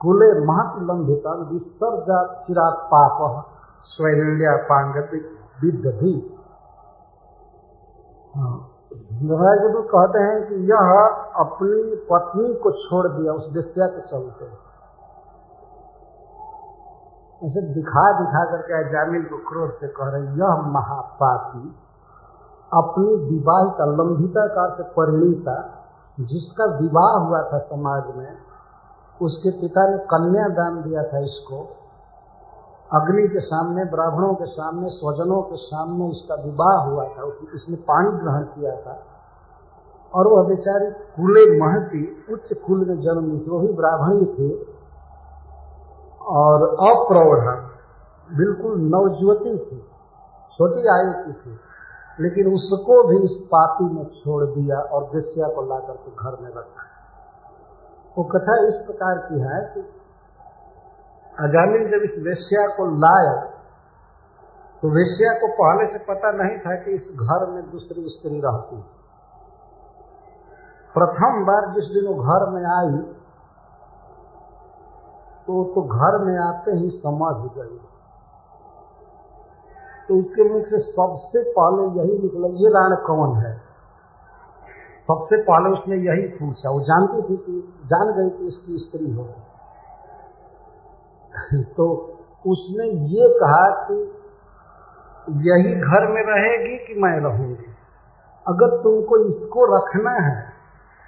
कुले महत लंबितम विसर्जा चिरात पाप स्वैल्या पांगति विद्ध। भी महाराज जी कहते हैं कि यह अपनी पत्नी को छोड़ दिया, उस दिशा के चलते। ऐसे दिखा दिखा करके जामिल को क्रोध से कह रहे यह महापापी अपनी विवाहिता लंबिता का से परिणीता, जिसका विवाह हुआ था समाज में, उसके पिता ने कन्या दान दिया था इसको। अग्नि के सामने, ब्राह्मणों के सामने, स्वजनों के सामने इसका विवाह हुआ था। इसने पानी ग्रहण किया था। और वह बेचारी कुले महती, उच्च कुल में जन्म ली थी। वो भी ब्राह्मणी थे। और अप्रौढ़। बिल्कुल नवजुवती थी, छोटी आयु की थी। लेकिन उसको भी इस पापी ने छोड़ दिया और वेश्या को ला करके घर में रखा वो कथा इस प्रकार की है कि अजामिल जब इस वेश्या को लाया तो वेश्या को पहले से पता नहीं था कि इस घर में दूसरी स्त्री रहती प्रथम बार जिस दिन वो घर में आई तो तो घर में आते ही समझ गई तो उसके मुख से सबसे पहले यही निकला, ये राण कौन है? सबसे पहले उसने यही पूछा, वो जानती थी कि, जान गई कि इसकी स्त्री होगी तो उसने ये कहा कि यही घर में रहेगी कि मैं रहूँगी। अगर तुमको इसको रखना है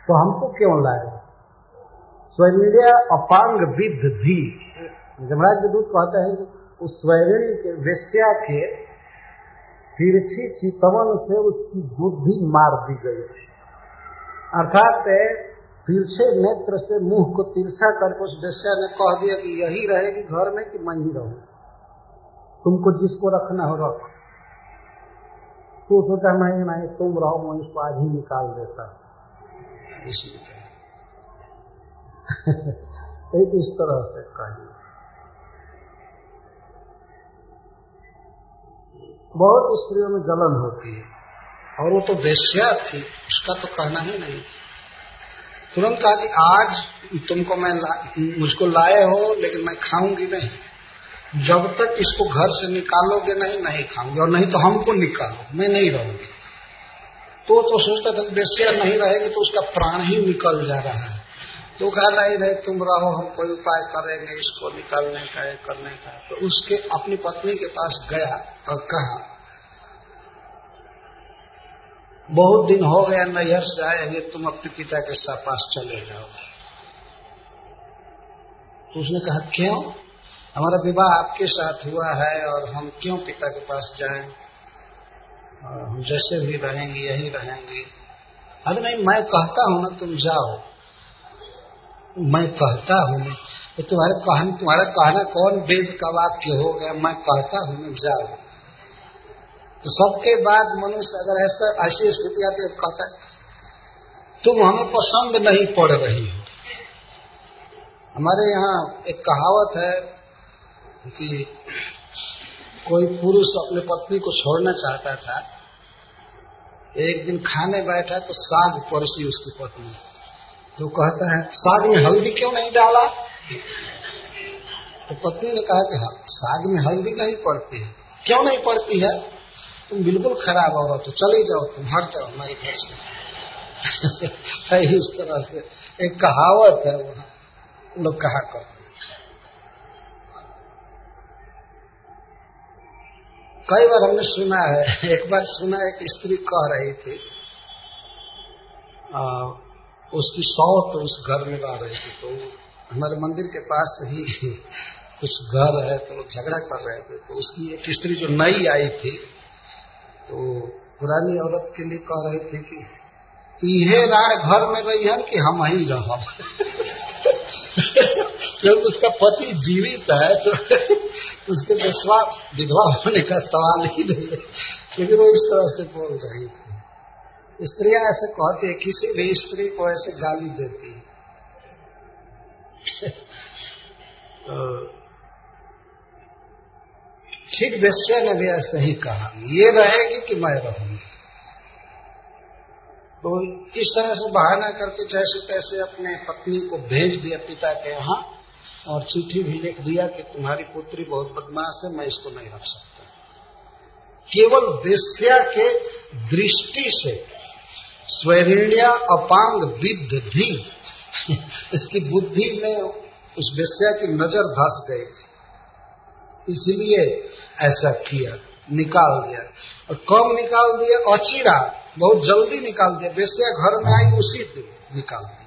तो हमको क्यों लाए? स्वैरिण्य अपांग विध भी जमराज विद्युत कहते हैं कि उस स्वैरिणी के वेश्या के तिरछी चितवन से उसकी बुद्धि मार दी गई अर्थात तिरछे नेत्र से मुँह को तिरछा करके उस वेश्या ने कह दिया कि यही रहेगी घर में कि मैं ही रहूँ। तुमको जिसको रखना हो रख तो सोचा मैं नहीं, तुम रहो, मैं इसको आज ही निकाल देता एक इस तरह से कही बहुत स्त्रियों में जलन होती है। और वो तो वेश्या थी उसका तो कहना ही नहीं। तुरंत कहा कि आज तुमको मैं ला, मुझको लाए हो लेकिन मैं खाऊँगी नहीं। जब तक इसको घर से निकालोगे नहीं नहीं खाऊँगी। और नहीं तो हमको निकालो मैं नहीं रहूँगी। तो तो सोचता था बेसिया नहीं रहेगी तो उसका प्राण ही निकल जा रहा है। तो नहीं रहे तुम रहो, हम कोई उपाय करेंगे, इसको निकालने का करने का। तो उसके अपनी पत्नी के पास गया और कहा, बहुत दिन हो गया नैहर से आए हुए तुम अपने पिता के पास चले जाओ तो उसने कहा, क्यों? हमारा विवाह आपके साथ हुआ है और हम क्यों पिता के पास जाएँ? हम जैसे भी रहेंगे, यही रहेंगे। अरे नहीं, मैं कहता हूँ ना, तुम जाओ। मैं कहता हूँ तो तुम्हारे कहने तुम्हारा कहना कौन वेद का वाक्य हो गया? मैं कहता हूँ जाओ तो सबके बाद मनुष्य अगर ऐसा ऐसी स्थिति आती है कहता तुम हमें पसंद नहीं पड़ रही हो। हमारे यहाँ एक कहावत है कि कोई पुरुष अपने पत्नी को छोड़ना चाहता था, एक दिन खाने बैठा तो साग परसी उसकी पत्नी। तो कहता है, साग में हल्दी क्यों नहीं डाला? तो पत्नी ने कहा कि हाँ साग में हल्दी नहीं पड़ती है। क्यों नहीं पड़ती है? तुम बिल्कुल खराब हो रहा तो चले जाओ, तुम हट जाओ हमारे घर से। इस तरह से। एक कहावत है वहाँ। लोग कहा करते कई बार हमने सुना है, एक बार सुना है कि स्त्री कह रही थी उसकी सौ तो उस घर में ला रही थी तो हमारे मंदिर के पास ही कुछ घर है तो लोग झगड़ा कर रहे थे। तो उसकी एक स्त्री जो नई आई थी तो पुरानी औरत के लिए कह रही थी कि, इहे राय घर में रही है कि हम ही रह उसका पति जीवित है तो उसके विश्वास, विधवा होने का सवाल ही नहीं है। लेकिन वो इस तरह से बोल रही थी। स्त्रियाँ ऐसे कहती है, किसी भी स्त्री को ऐसे गाली देती है। तो ठीक वेश्या ने भी ऐसे ही कहा। ये रहेगी कि मैं रहूँगी। तो इस तरह से बहाना करके जैसे तैसे अपने पत्नी को भेज दिया, पिता के यहाँ, और चिट्ठी भी लिख दिया कि तुम्हारी पुत्री बहुत बदमाश है, मैं इसको नहीं रख सकता। केवल वेश्या के दृष्टि से स्वरिण्या अपांग विद्धि इसकी बुद्धि में उस वेश्या की नज़र धस गई थी। इसलिए ऐसा किया, निकाल दिया। और कम निकाल दिया? अचिरा। बहुत जल्दी निकाल दिया। वेश्या घर में आई, उसी दिन निकाल दिया।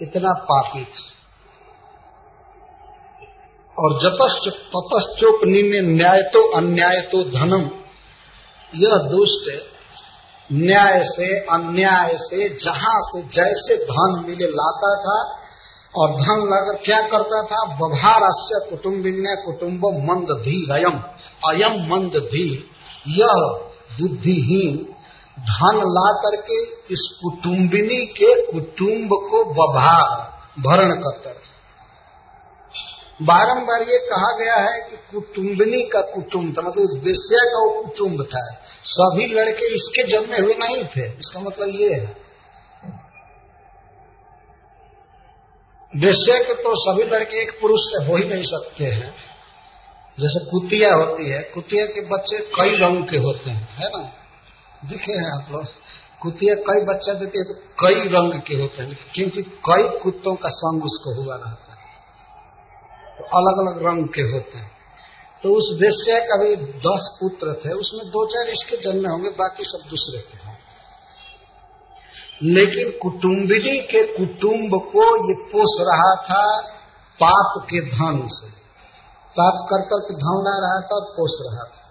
इतना पापी और जतश्च ततश्चोपनी न्याय तो अन्याय तो धनम। यह दुष्ट न्याय से, अन्याय से, जहाँ से, जैसे धन मिले लाता था और धन लाकर क्या करता था? बभारास्य कुटुम्बिन्य कुटुम्ब मंद धी अयम अयम मंद धी यह बुद्धिहीन धन ला करके इस कुटुम्बिनी के कुटुम्ब को बभार भरण करता था। बारम्बार ये कहा गया है कि कुटुम्बिनी का कुटुम्ब था मतलब उस विषय का वो कुटुम्ब था। सभी लड़के इसके जन्मे हुए नहीं थे। इसका मतलब ये है। के तो सभी लड़के एक पुरुष से हो ही नहीं सकते हैं। जैसे कुतिया होती है, कुतिया के बच्चे कई रंग के होते हैं, है ना? दिखे हैं आप लोग? कुतिया कई बच्चा देते हैं तो कई रंग के होते हैं, क्योंकि कई कुत्तों का संग उसको हुआ रहता है। तो अलग अलग रंग के होते हैं। तो उस वेश्या का भी दस पुत्र थे, उसमें दो चार इसके जन्म होंगे, बाकी सब दूसरे के हैं लेकिन कुटुम्बिनी के कुटुंब को ये पोष रहा था पाप के धन से। पाप कर करके धन ला रहा था और पोष रहा था।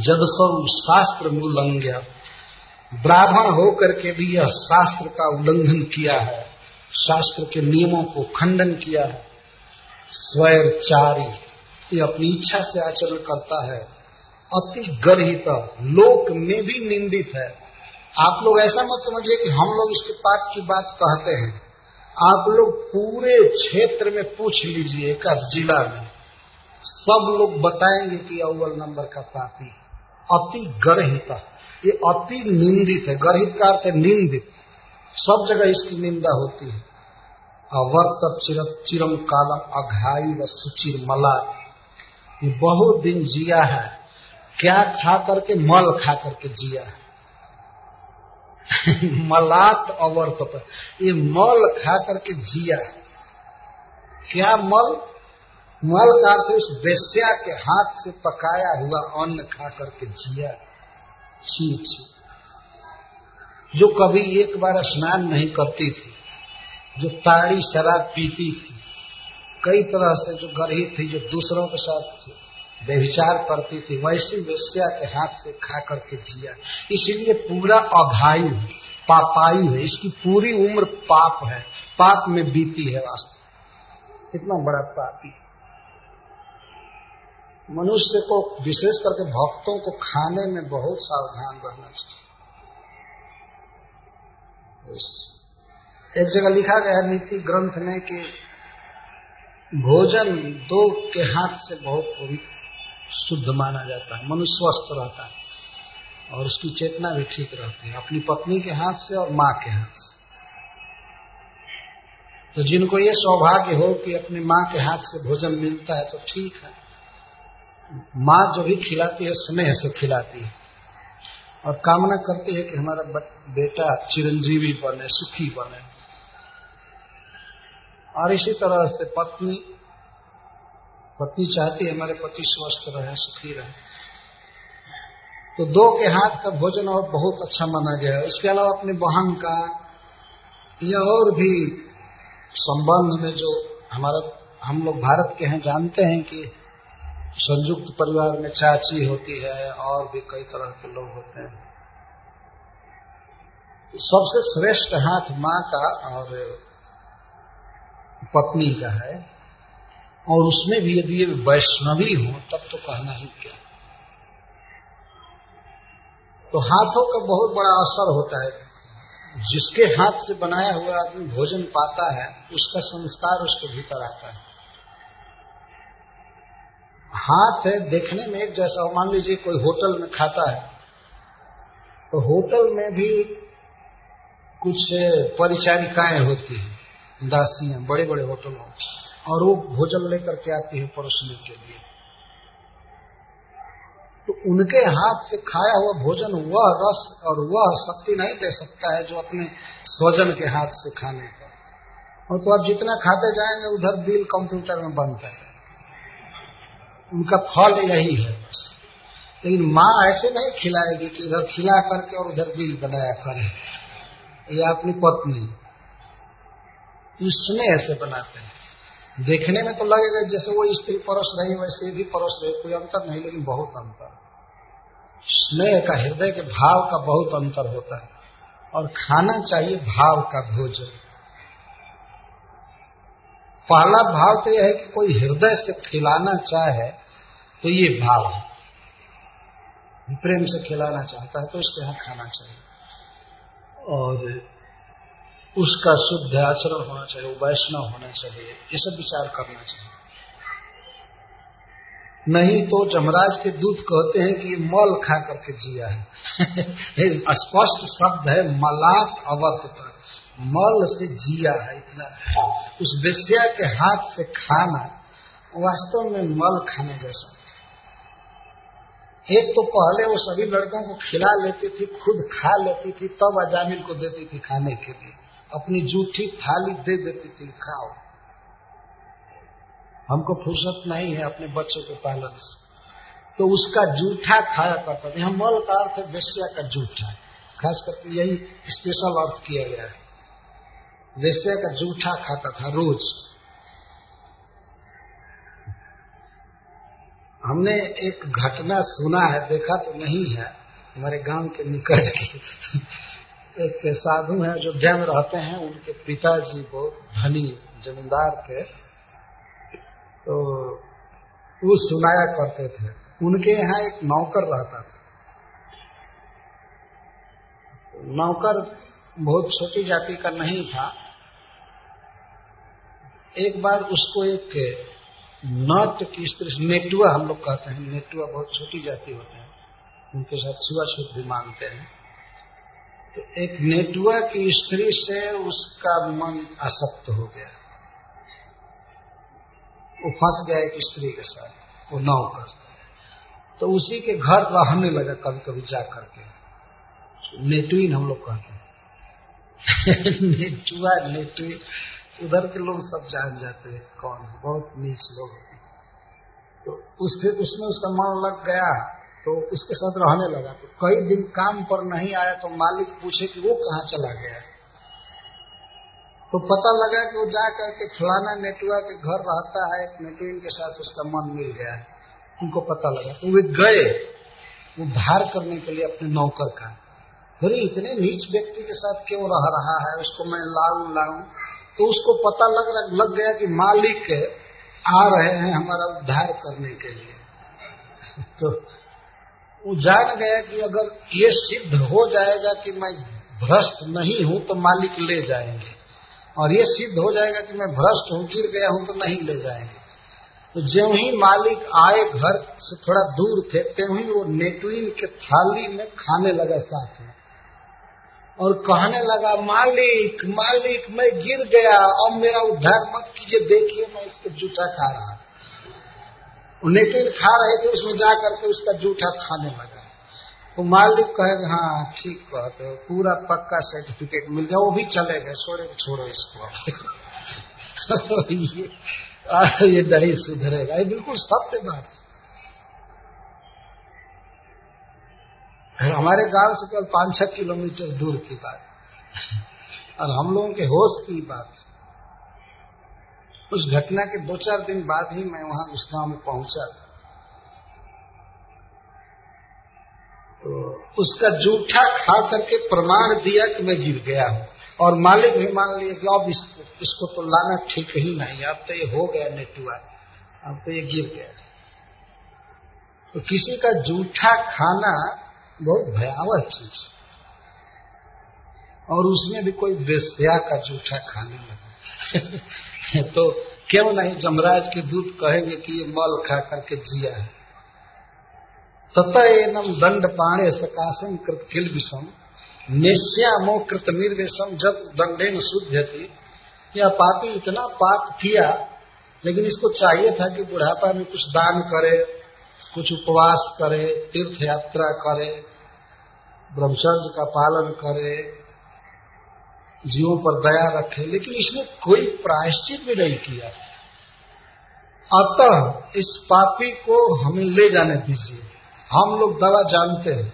जब सब शास्त्र उल्लंघ्य ब्राह्मण होकर के भी यह शास्त्र का उल्लंघन किया है, शास्त्र के नियमों को खंडन किया है स्वैरचारी ये अपनी इच्छा से आचरण करता है। अति गर्हित। लोक में भी निंदित है। आप लोग ऐसा मत समझिए कि हम लोग इसके पाप की बात कहते हैं। आप लोग पूरे क्षेत्र में पूछ लीजिए, एक जिला में। सब लोग बताएँगे कि अव्वल नंबर का पापी। अति गर्हित। ये अति निंदित है। गर्हित का अर्थ निंदित। सब जगह इसकी निंदा होती है। अवर्त चिर चिरम कालम अघाई व सुचिर मला ये बहुत दिन जिया है। क्या खा करके मल खा करके जिया है? मलात अवर्त ये मल खा करके जिया है। क्या मल? मल का अर्थ उस वेश्या के हाथ से पकाया हुआ अन्न खा करके जिया छी जो कभी एक बार स्नान नहीं करती थी जो ताड़ी शराब पीती थी, कई तरह से जो गरीब थी, जो दूसरों के साथ व्यभिचार करती थी, वैसी वेश्या के हाथ से खा करके जिया। इसीलिए पूरा अघायु पापायु है। इसकी पूरी उम्र पाप है। पाप में बीती है वास्तव इतना बड़ा पापी मनुष्य को विशेष करके भक्तों को खाने में बहुत सावधान रहना चाहिए। एक जगह लिखा गया है, नीति ग्रंथ में कि भोजन दो के हाथ से बहुत शुद्ध माना जाता है, मनुष्य स्वस्थ रहता है और उसकी चेतना भी ठीक रहती है, अपनी पत्नी के हाथ से और माँ के हाथ से। तो जिनको ये सौभाग्य हो कि अपनी माँ के हाथ से भोजन मिलता है तो ठीक है। माँ जो भी खिलाती है, स्नेह से खिलाती है और कामना करती है कि हमारा बेटा चिरंजीवी बने, सुखी बने। और इसी तरह से पत्नी पत्नी चाहती है हमारे पति स्वस्थ रहे, सुखी रहे। तो दो के हाथ का भोजन और बहुत अच्छा माना गया है। उसके अलावा अपनी बहन का या और भी संबंध में जो हमारा, हम लोग भारत के हैं, जानते हैं कि संयुक्त परिवार में चाची होती है और भी कई तरह के लोग होते हैं। सबसे श्रेष्ठ हाथ माँ का और पत्नी का है, और उसमें भी यदि वैष्णवी हो, तब तो कहना ही क्या? तो हाथों का बहुत बड़ा असर होता है। जिसके हाथ से बनाया हुआ आदमी भोजन पाता है, उसका संस्कार उसके भीतर आता है। हाथ है, देखने में एक जैसा मान लीजिए कोई होटल में खाता है तो होटल में भी कुछ परिचारिकाएँ होती हैं। दासियाँ बड़े बड़े होटलों और वो भोजन लेकर के आती है परोसने के लिए। तो उनके हाथ से खाया हुआ भोजन, वह रस और वह शक्ति नहीं दे सकता है जो अपने स्वजन के हाथ से खाने का। और तो आप जितना खाते जाएँगे, उधर बिल कंप्यूटर में बनता है। उनका फल यही है। लेकिन माँ ऐसे नहीं खिलाएगी कि इधर खिला करके और उधर बिल बनाया करे। या अपनी पत्नी। इसमें ऐसे बनाते हैं। देखने में तो लगेगा जैसे वो स्त्री परोस रही, वैसे भी परोस रही, कोई अंतर नहीं, लेकिन बहुत अंतर। स्नेह का, हृदय के भाव का बहुत अंतर होता है। और खाना चाहिए भाव का भोजन। पहला भाव तो यह है कि कोई हृदय से खिलाना चाहे तो ये भाव है। प्रेम से खिलाना चाहता है तो उसके यहाँ खाना चाहिए। और उसका शुद्ध आचरण होना चाहिए, वो वैष्णव होना चाहिए, ये सब विचार करना चाहिए। नहीं तो जमराज के दूत कहते हैं कि मल खा करके जिया है। स्पष्ट शब्द है, मलात पर मल से जिया है इतना। उस वेश्या के हाथ से खाना वास्तव में मल खाने जैसा। एक तो पहले वो सभी लड़कों को खिला लेती थी, खुद खा लेती थी, तब अजामिल को देती थी खाने के लिए। अपनी जूठी थाली दे देती थी, खाओ। हमको फुर्सत नहीं है अपने बच्चों के पालन से। तो उसका जूठा खाया करता था। मल का अर्थ है वेश्या का जूठा। खास करके यही स्पेशल अर्थ किया गया है। वेश्या का जूठा खाता था रोज। हमने एक घटना सुना है, देखा तो नहीं है, हमारे गाँव के निकट की। एक साधु हैं जो डैम रहते हैं, उनके पिताजी बहुत धनी जमींदार थे। तो वो सुनाया करते थे। उनके यहाँ एक नौकर रहता था। नौकर बहुत छोटी जाति का नहीं था। एक बार उसको एक नट की नेटुआ हम लोग कहते हैं, नेटुआ बहुत छोटी जाति होते हैं। उनके साथ छुआछूत भी मानते हैं। तो एक नेटुआ की स्त्री से उसका मन असक्त हो गया। वो फंस गया एक स्त्री के साथ, वो नौकर तो उसी के घर रहने लगा कभी कभी जा करके नेटुइन हम लोग कहते नेटुआ नेटुइन उधर के लोग सब जान जाते हैं, कौन बहुत नीच लोग तो उसके, उसमें उसका मन लग गया। तो उसके साथ रहने लगा। तो कई दिन काम पर नहीं आया तो मालिक पूछे कि वो कहाँ चला गया। तो पता लगा कि वो जा करके फलाना नेटुआ के घर रहता है, एक नेटुइन के साथ उसका मन मिल गया। उनको पता लगा। तो वे गए उद्धार करने के लिए अपने नौकर का। अरे, इतने नीच व्यक्ति के साथ क्यों रह रहा है? उसको मैं लाऊ लाऊ। तो उसको पता लग रहा, लग गया कि मालिक आ रहे हैं हमारा उद्धार करने के लिए। तो वो जान गया कि अगर ये सिद्ध हो जाएगा कि मैं भ्रष्ट नहीं हूँ तो मालिक ले जाएँगे। और ये सिद्ध हो जाएगा कि मैं भ्रष्ट हूँ, गिर गया हूँ तो नहीं ले जाएँगे। तो ज्यों ही मालिक आए घर से थोड़ा दूर थे, त्यों ही वो नेटुइन के थाली में खाने लगा साथ में। और कहने लगा, मालिक मालिक, मैं गिर गया, अब मेरा उद्धार मत कीजिए, देखिए मैं इसको जूठा खा रहा नितिन खा रहे थे उसमें जा करके उसका जूठा खाने लगा। तो मालिक कहेगा हाँ ठीक कहते हो पूरा पक्का सर्टिफिकेट मिल गया वो भी चले गए छोड़े छोड़ो इसको ये, ये नहीं सुधरेगा ये बिल्कुल सत्य बात है। हमारे गाँव से केवल पाँच छह किलोमीटर दूर की बात। और हम लोगों के होश की बात उस घटना के दो चार दिन बाद ही मैं वहाँ उस गाँव में पहुँचा। तो उसका जूठा खा करके प्रमाण दिया कि मैं गिर गया हूँ। और मालिक भी मान लिया कि अब इसको इसको तो लाना ठीक ही नहीं, अब तो ये हो गया नेटुआ, अब तो ये गिर गया। तो किसी का जूठा खाना बहुत भयावह चीज़ और उसमें भी कोई बेस्या का जूठा खाने लगे। तो क्यों नहीं जमराज के दूत कहेंगे कि ये मल खा करके जिया है? ततएनम दंड पाणे सकाशम कृत किल विषम निश्यामो कृत निर्वेशम, जब दंडे न शुद्ध थी यह पापी इतना पाप किया, लेकिन इसको चाहिए था कि बुढ़ापा में कुछ दान करे, कुछ उपवास करे तीर्थ यात्रा करे, ब्रह्मचर्य का पालन करे जीवों पर दया रखे, लेकिन इसने कोई प्रायश्चित भी नहीं किया। अतः इस पापी को हमें ले जाने दीजिए। हम लोग दवा जानते हैं।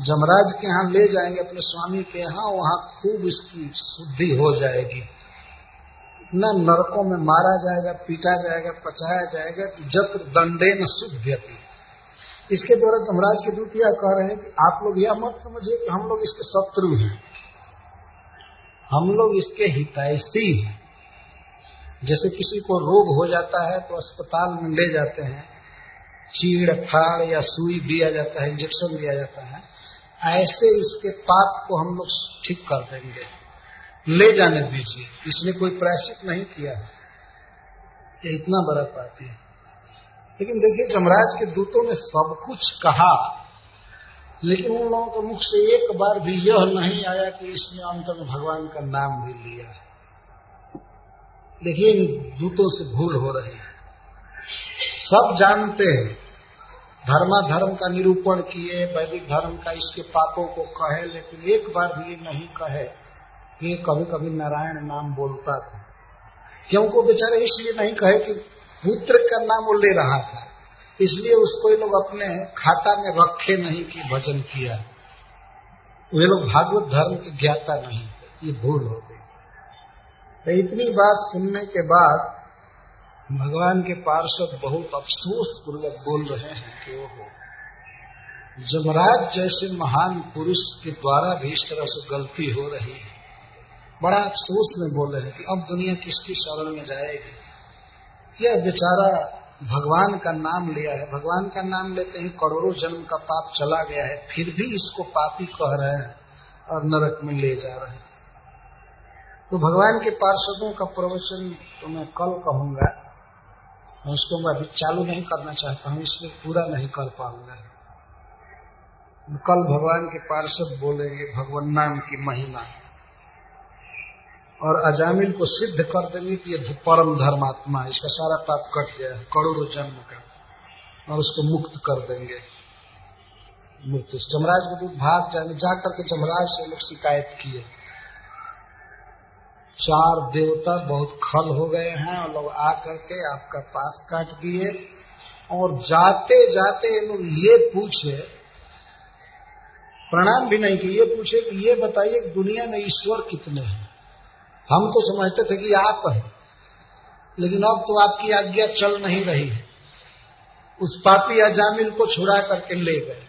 जमराज के यहाँ ले जाएँगे, अपने स्वामी के यहाँ, वहाँ खूब इसकी शुद्धि हो जाएगी। न नरकों में मारा जाएगा, पीटा जाएगा, पचाया जाएगा, कि जब दंडे न शुद्ध इसके द्वारा जमराज के दूत यह कह रहे हैं कि आप लोग यह मत समझिए कि हम लोग इसके शत्रु हैं। हम लोग इसके हितैषी हैं। जैसे किसी को रोग हो जाता है तो अस्पताल में ले जाते हैं। चीड़, फाड़ या सुई दिया जाता है, इंजेक्शन दिया जाता है। ऐसे इसके पाप को हम लोग ठीक कर देंगे। ले जाने दीजिए। इसने कोई प्रायश्चित नहीं किया। ये इतना बड़ा पापी है। लेकिन देखिए, जमराज के दूतों ने सब कुछ कहा। लेकिन उन लोगों के मुख से एक बार भी यह नहीं आया कि इसने अंत में भगवान का नाम भी लिया देखिए इन दूतों से भूल हो रही है। सब जानते हैं धर्मा धर्म का निरूपण किए, वैदिक धर्म का इसके पापों को कहे, लेकिन एक बार भी ये नहीं कहे कि कभी कभी नारायण नाम बोलता था। क्यों? को बेचारे इसलिए नहीं कहे कि पुत्र का नाम वो ले रहा था। इसलिए उसको ये लोग अपने खाता में रखे नहीं कि भजन किया। वे लोग भागवत धर्म के ज्ञाता नहीं, ये भूल हो गई तो इतनी बात सुनने के बाद भगवान के पार्षद बहुत अफसोस पूर्वक बोल रहे हैं कि वो जमराज जैसे महान पुरुष के द्वारा भी इस तरह से गलती हो रही है। बड़ा अफसोस में बोल रहे हैं कि अब दुनिया किसकी शरण में जाएगी? यह बेचारा भगवान का नाम लिया है। भगवान का नाम लेते ही करोड़ों जन्म का पाप चला गया है। फिर भी इसको पापी कह रहे हैं और नरक में ले जा रहे हैं। तो भगवान के पार्षदों का प्रवचन तो मैं कल कहूँगा। मैं उसको मैं अभी चालू नहीं करना चाहता हूँ, इसलिए पूरा नहीं कर पाऊँगा। कल भगवान के पार्षद बोलेंगे, भगवान नाम की महिमा और अजामिल को सिद्ध कर देंगे कि परम धर्मात्मा है। इसका सारा पाप कट गया है। करोड़ों जन्म का। और उसको मुक्त कर देंगे। मृत्यु जमराज के दूध भाग जाने जाकर के जमराज से लोग शिकायत किए। चार देवता बहुत खल हो गए हैं और लोग आकर के आपका पास काट दिए। और जाते जाते लोग ये पूछे। प्रणाम भी नहीं किए। ये पूछे कि ये बताइए दुनिया में ईश्वर कितने हैं? हम तो समझते थे कि आप हैं। लेकिन अब तो आपकी आज्ञा चल नहीं रही है। उस पापी अजामिल को छुड़ा करके ले गए।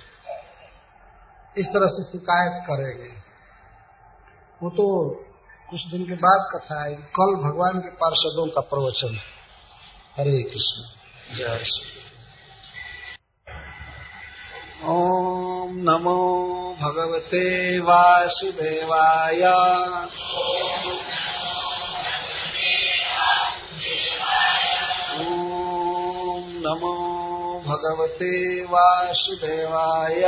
इस तरह से शिकायत करेंगे। वो तो कुछ दिन के बाद कथा है कल भगवान के पार्षदों का प्रवचन है। हरे कृष्ण। जय श्री ओम नमो भगवते वासुदेवाय। भगवते वासुदेवाय।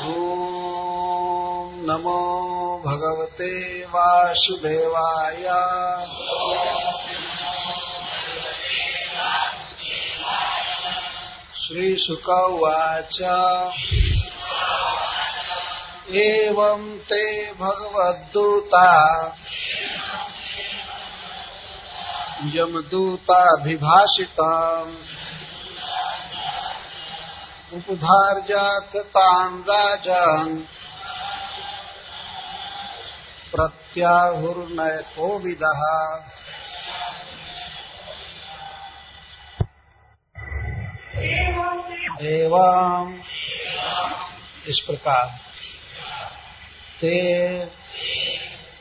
ॐ नमो भगवते वासुदेवाय। श्रीशुक उवाच। एवं ते भगवद्दूता। यमदूताभिभाषिताम्। उपधार्याकृतान् राजान्। प्रत्याहुर्नयकोविदः। एवं इस प्रकार। ते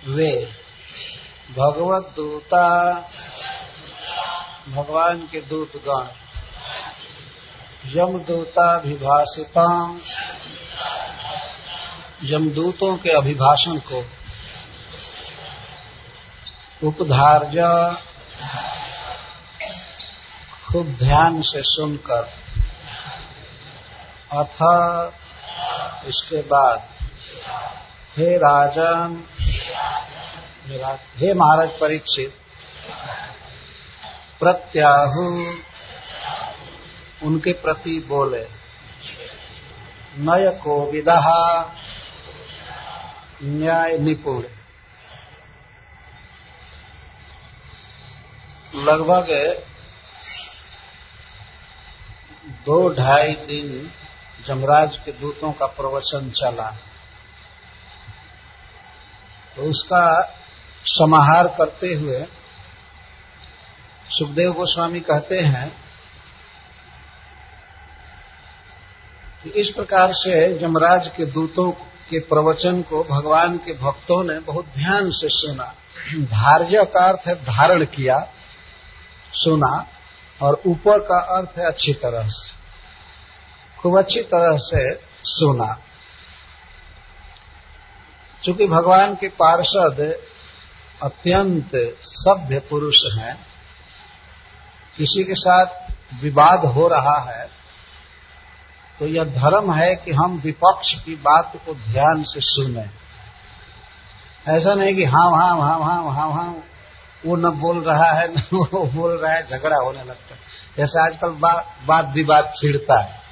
वे। भगवत दूता भगवान के दूतगण यमदूता विभाषिता यमदूतों के अभिभाषण को। उपधार्य। खूब ध्यान से सुनकर। अथ इसके बाद, हे राजन हे महाराज परीक्षित प्रत्याहु। उनके प्रति बोले, नय को विदा न्याय निपुण। लगभग दो ढाई दिन जमराज के दूतों का प्रवचन चला। तो उसका समाहार करते हुए सुखदेव गोस्वामी कहते हैं कि इस प्रकार से यमराज के दूतों के प्रवचन को भगवान के भक्तों ने बहुत ध्यान से सुना। धार्य का अर्थ है धारण किया, सुना, और ऊपर का अर्थ है अच्छी तरह से, खूब अच्छी तरह से सुना। चूँकि भगवान के पार्षद अत्यंत सभ्य पुरुष हैं किसी के साथ विवाद हो रहा है तो यह धर्म है कि हम विपक्ष की बात को ध्यान से सुने। ऐसा नहीं कि हाँ हाँ हाँ हाँ हाँ हाँ वो न बोल रहा है, न वो बोल रहा है, झगड़ा होने लगता है। जैसे आजकल बात विवाद छिड़ता है।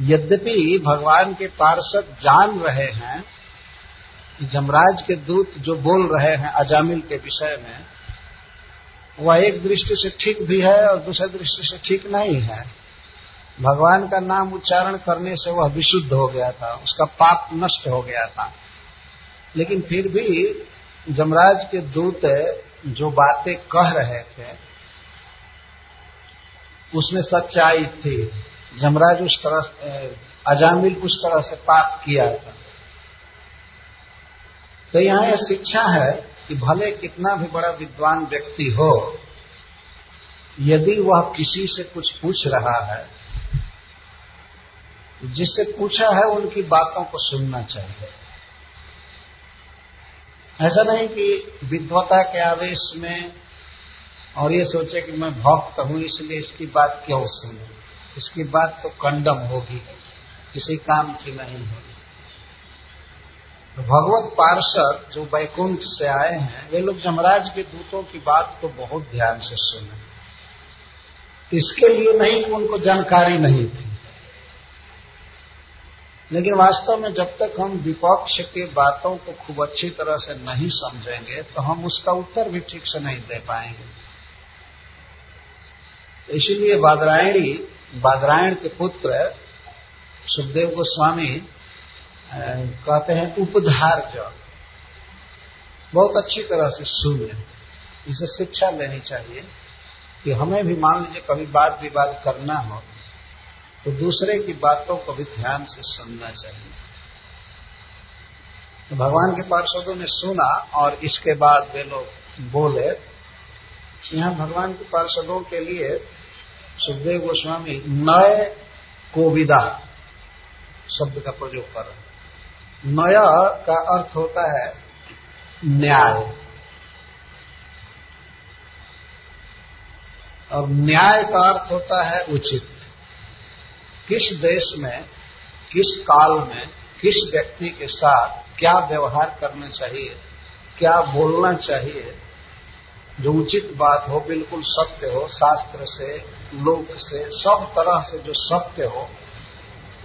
यद्यपि भगवान के पार्षद जान रहे हैं कि जमराज के दूत जो बोल रहे हैं अजामिल के विषय में वह एक दृष्टि से ठीक भी है और दूसरे दृष्टि से ठीक नहीं है। भगवान का नाम उच्चारण करने से वह विशुद्ध हो गया था, उसका पाप नष्ट हो गया था। लेकिन फिर भी जमराज के दूत जो बातें कह रहे थे, उसमें सच्चाई थी। जमराज उस तरह अजामिल उस तरह से पाप किया था। तो यहाँ यह शिक्षा है कि भले कितना भी बड़ा विद्वान व्यक्ति हो, यदि वह किसी से कुछ पूछ रहा है, जिससे पूछा है उनकी बातों को सुनना चाहिए। ऐसा नहीं कि विद्वता के आवेश में और ये सोचे कि मैं भक्त हूँ, इसलिए इसकी बात क्यों सुनू? इसकी बात तो कंडम होगी, किसी काम की नहीं होगी। तो भगवत पार्षद जो वैकुंठ से आए हैं वे लोग जमराज के दूतों की बात को बहुत ध्यान से सुने। इसके लिए नहीं कि उनको जानकारी नहीं थी। लेकिन वास्तव में जब तक हम विपक्ष के बातों को खूब अच्छी तरह से नहीं समझेंगे तो हम उसका उत्तर भी ठीक से नहीं दे पाएँगे। इसीलिए बादरायणी, बादरायण के पुत्र सुखदेव गोस्वामी कहते हैं उपधार्य बहुत अच्छी तरह से सुने इसे शिक्षा लेनी चाहिए कि हमें भी मान लीजिए कभी वाद विवाद करना हो तो दूसरे की बातों को भी ध्यान से सुनना चाहिए। तो भगवान के पार्षदों ने सुना और इसके बाद वे लोग बोले, यहाँ भगवान के पार्षदों के लिए सुखदेव गोस्वामी नए कोविदा शब्द का प्रयोग कर रहे नय का अर्थ होता है न्याय। और न्याय का अर्थ होता है उचित। किस देश में, किस काल में, किस व्यक्ति के साथ क्या व्यवहार करना चाहिए, क्या बोलना चाहिए, जो उचित बात हो, बिल्कुल सत्य हो, शास्त्र से, लोक से, सब तरह से जो सत्य हो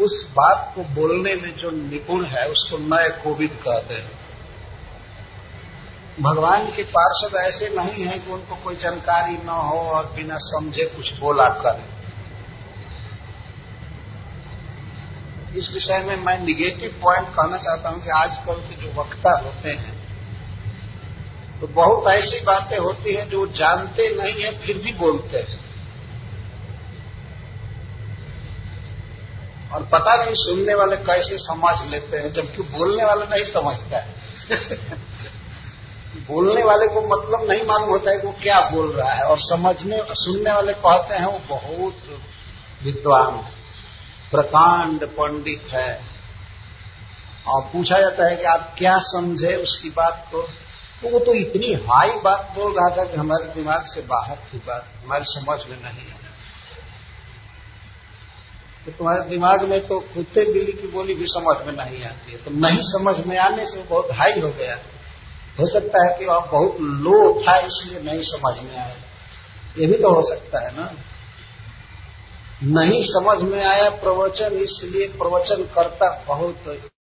उस बात को बोलने में जो निपुण है, उसको नए कोविद कहते हैं। भगवान के पार्षद ऐसे नहीं है कि उनको कोई जानकारी न हो और बिना समझे कुछ बोला करें। इस विषय में मैं निगेटिव पॉइंट कहना चाहता हूँ कि आजकल के जो वक्ता होते हैं तो बहुत ऐसी बातें होती हैं जो जानते नहीं है, फिर भी बोलते हैं। और पता नहीं सुनने वाले कैसे समझ लेते हैं, जबकि बोलने वाले नहीं समझता है। बोलने वाले को मतलब नहीं मालूम होता है कि वो क्या बोल रहा है, और समझने, सुनने वाले कहते हैं, वो बहुत विद्वान है, प्रकांड पंडित है। और पूछा जाता है कि आप क्या समझे उसकी बात को? तो वो तो इतनी हाई बात बोल रहा था कि हमारे दिमाग से बाहर थी बात, हमारी समझ में नहीं है तो तुम्हारे दिमाग में तो कुत्ते बिल्ली की बोली भी समझ में नहीं आती है। तो नहीं समझ में आने से बहुत हाई हो गया। हो सकता है कि आप बहुत लो था, इसलिए नहीं समझ में आया ये भी तो हो सकता है ना। नहीं समझ में आया प्रवचन, इसलिए प्रवचन करता बहुत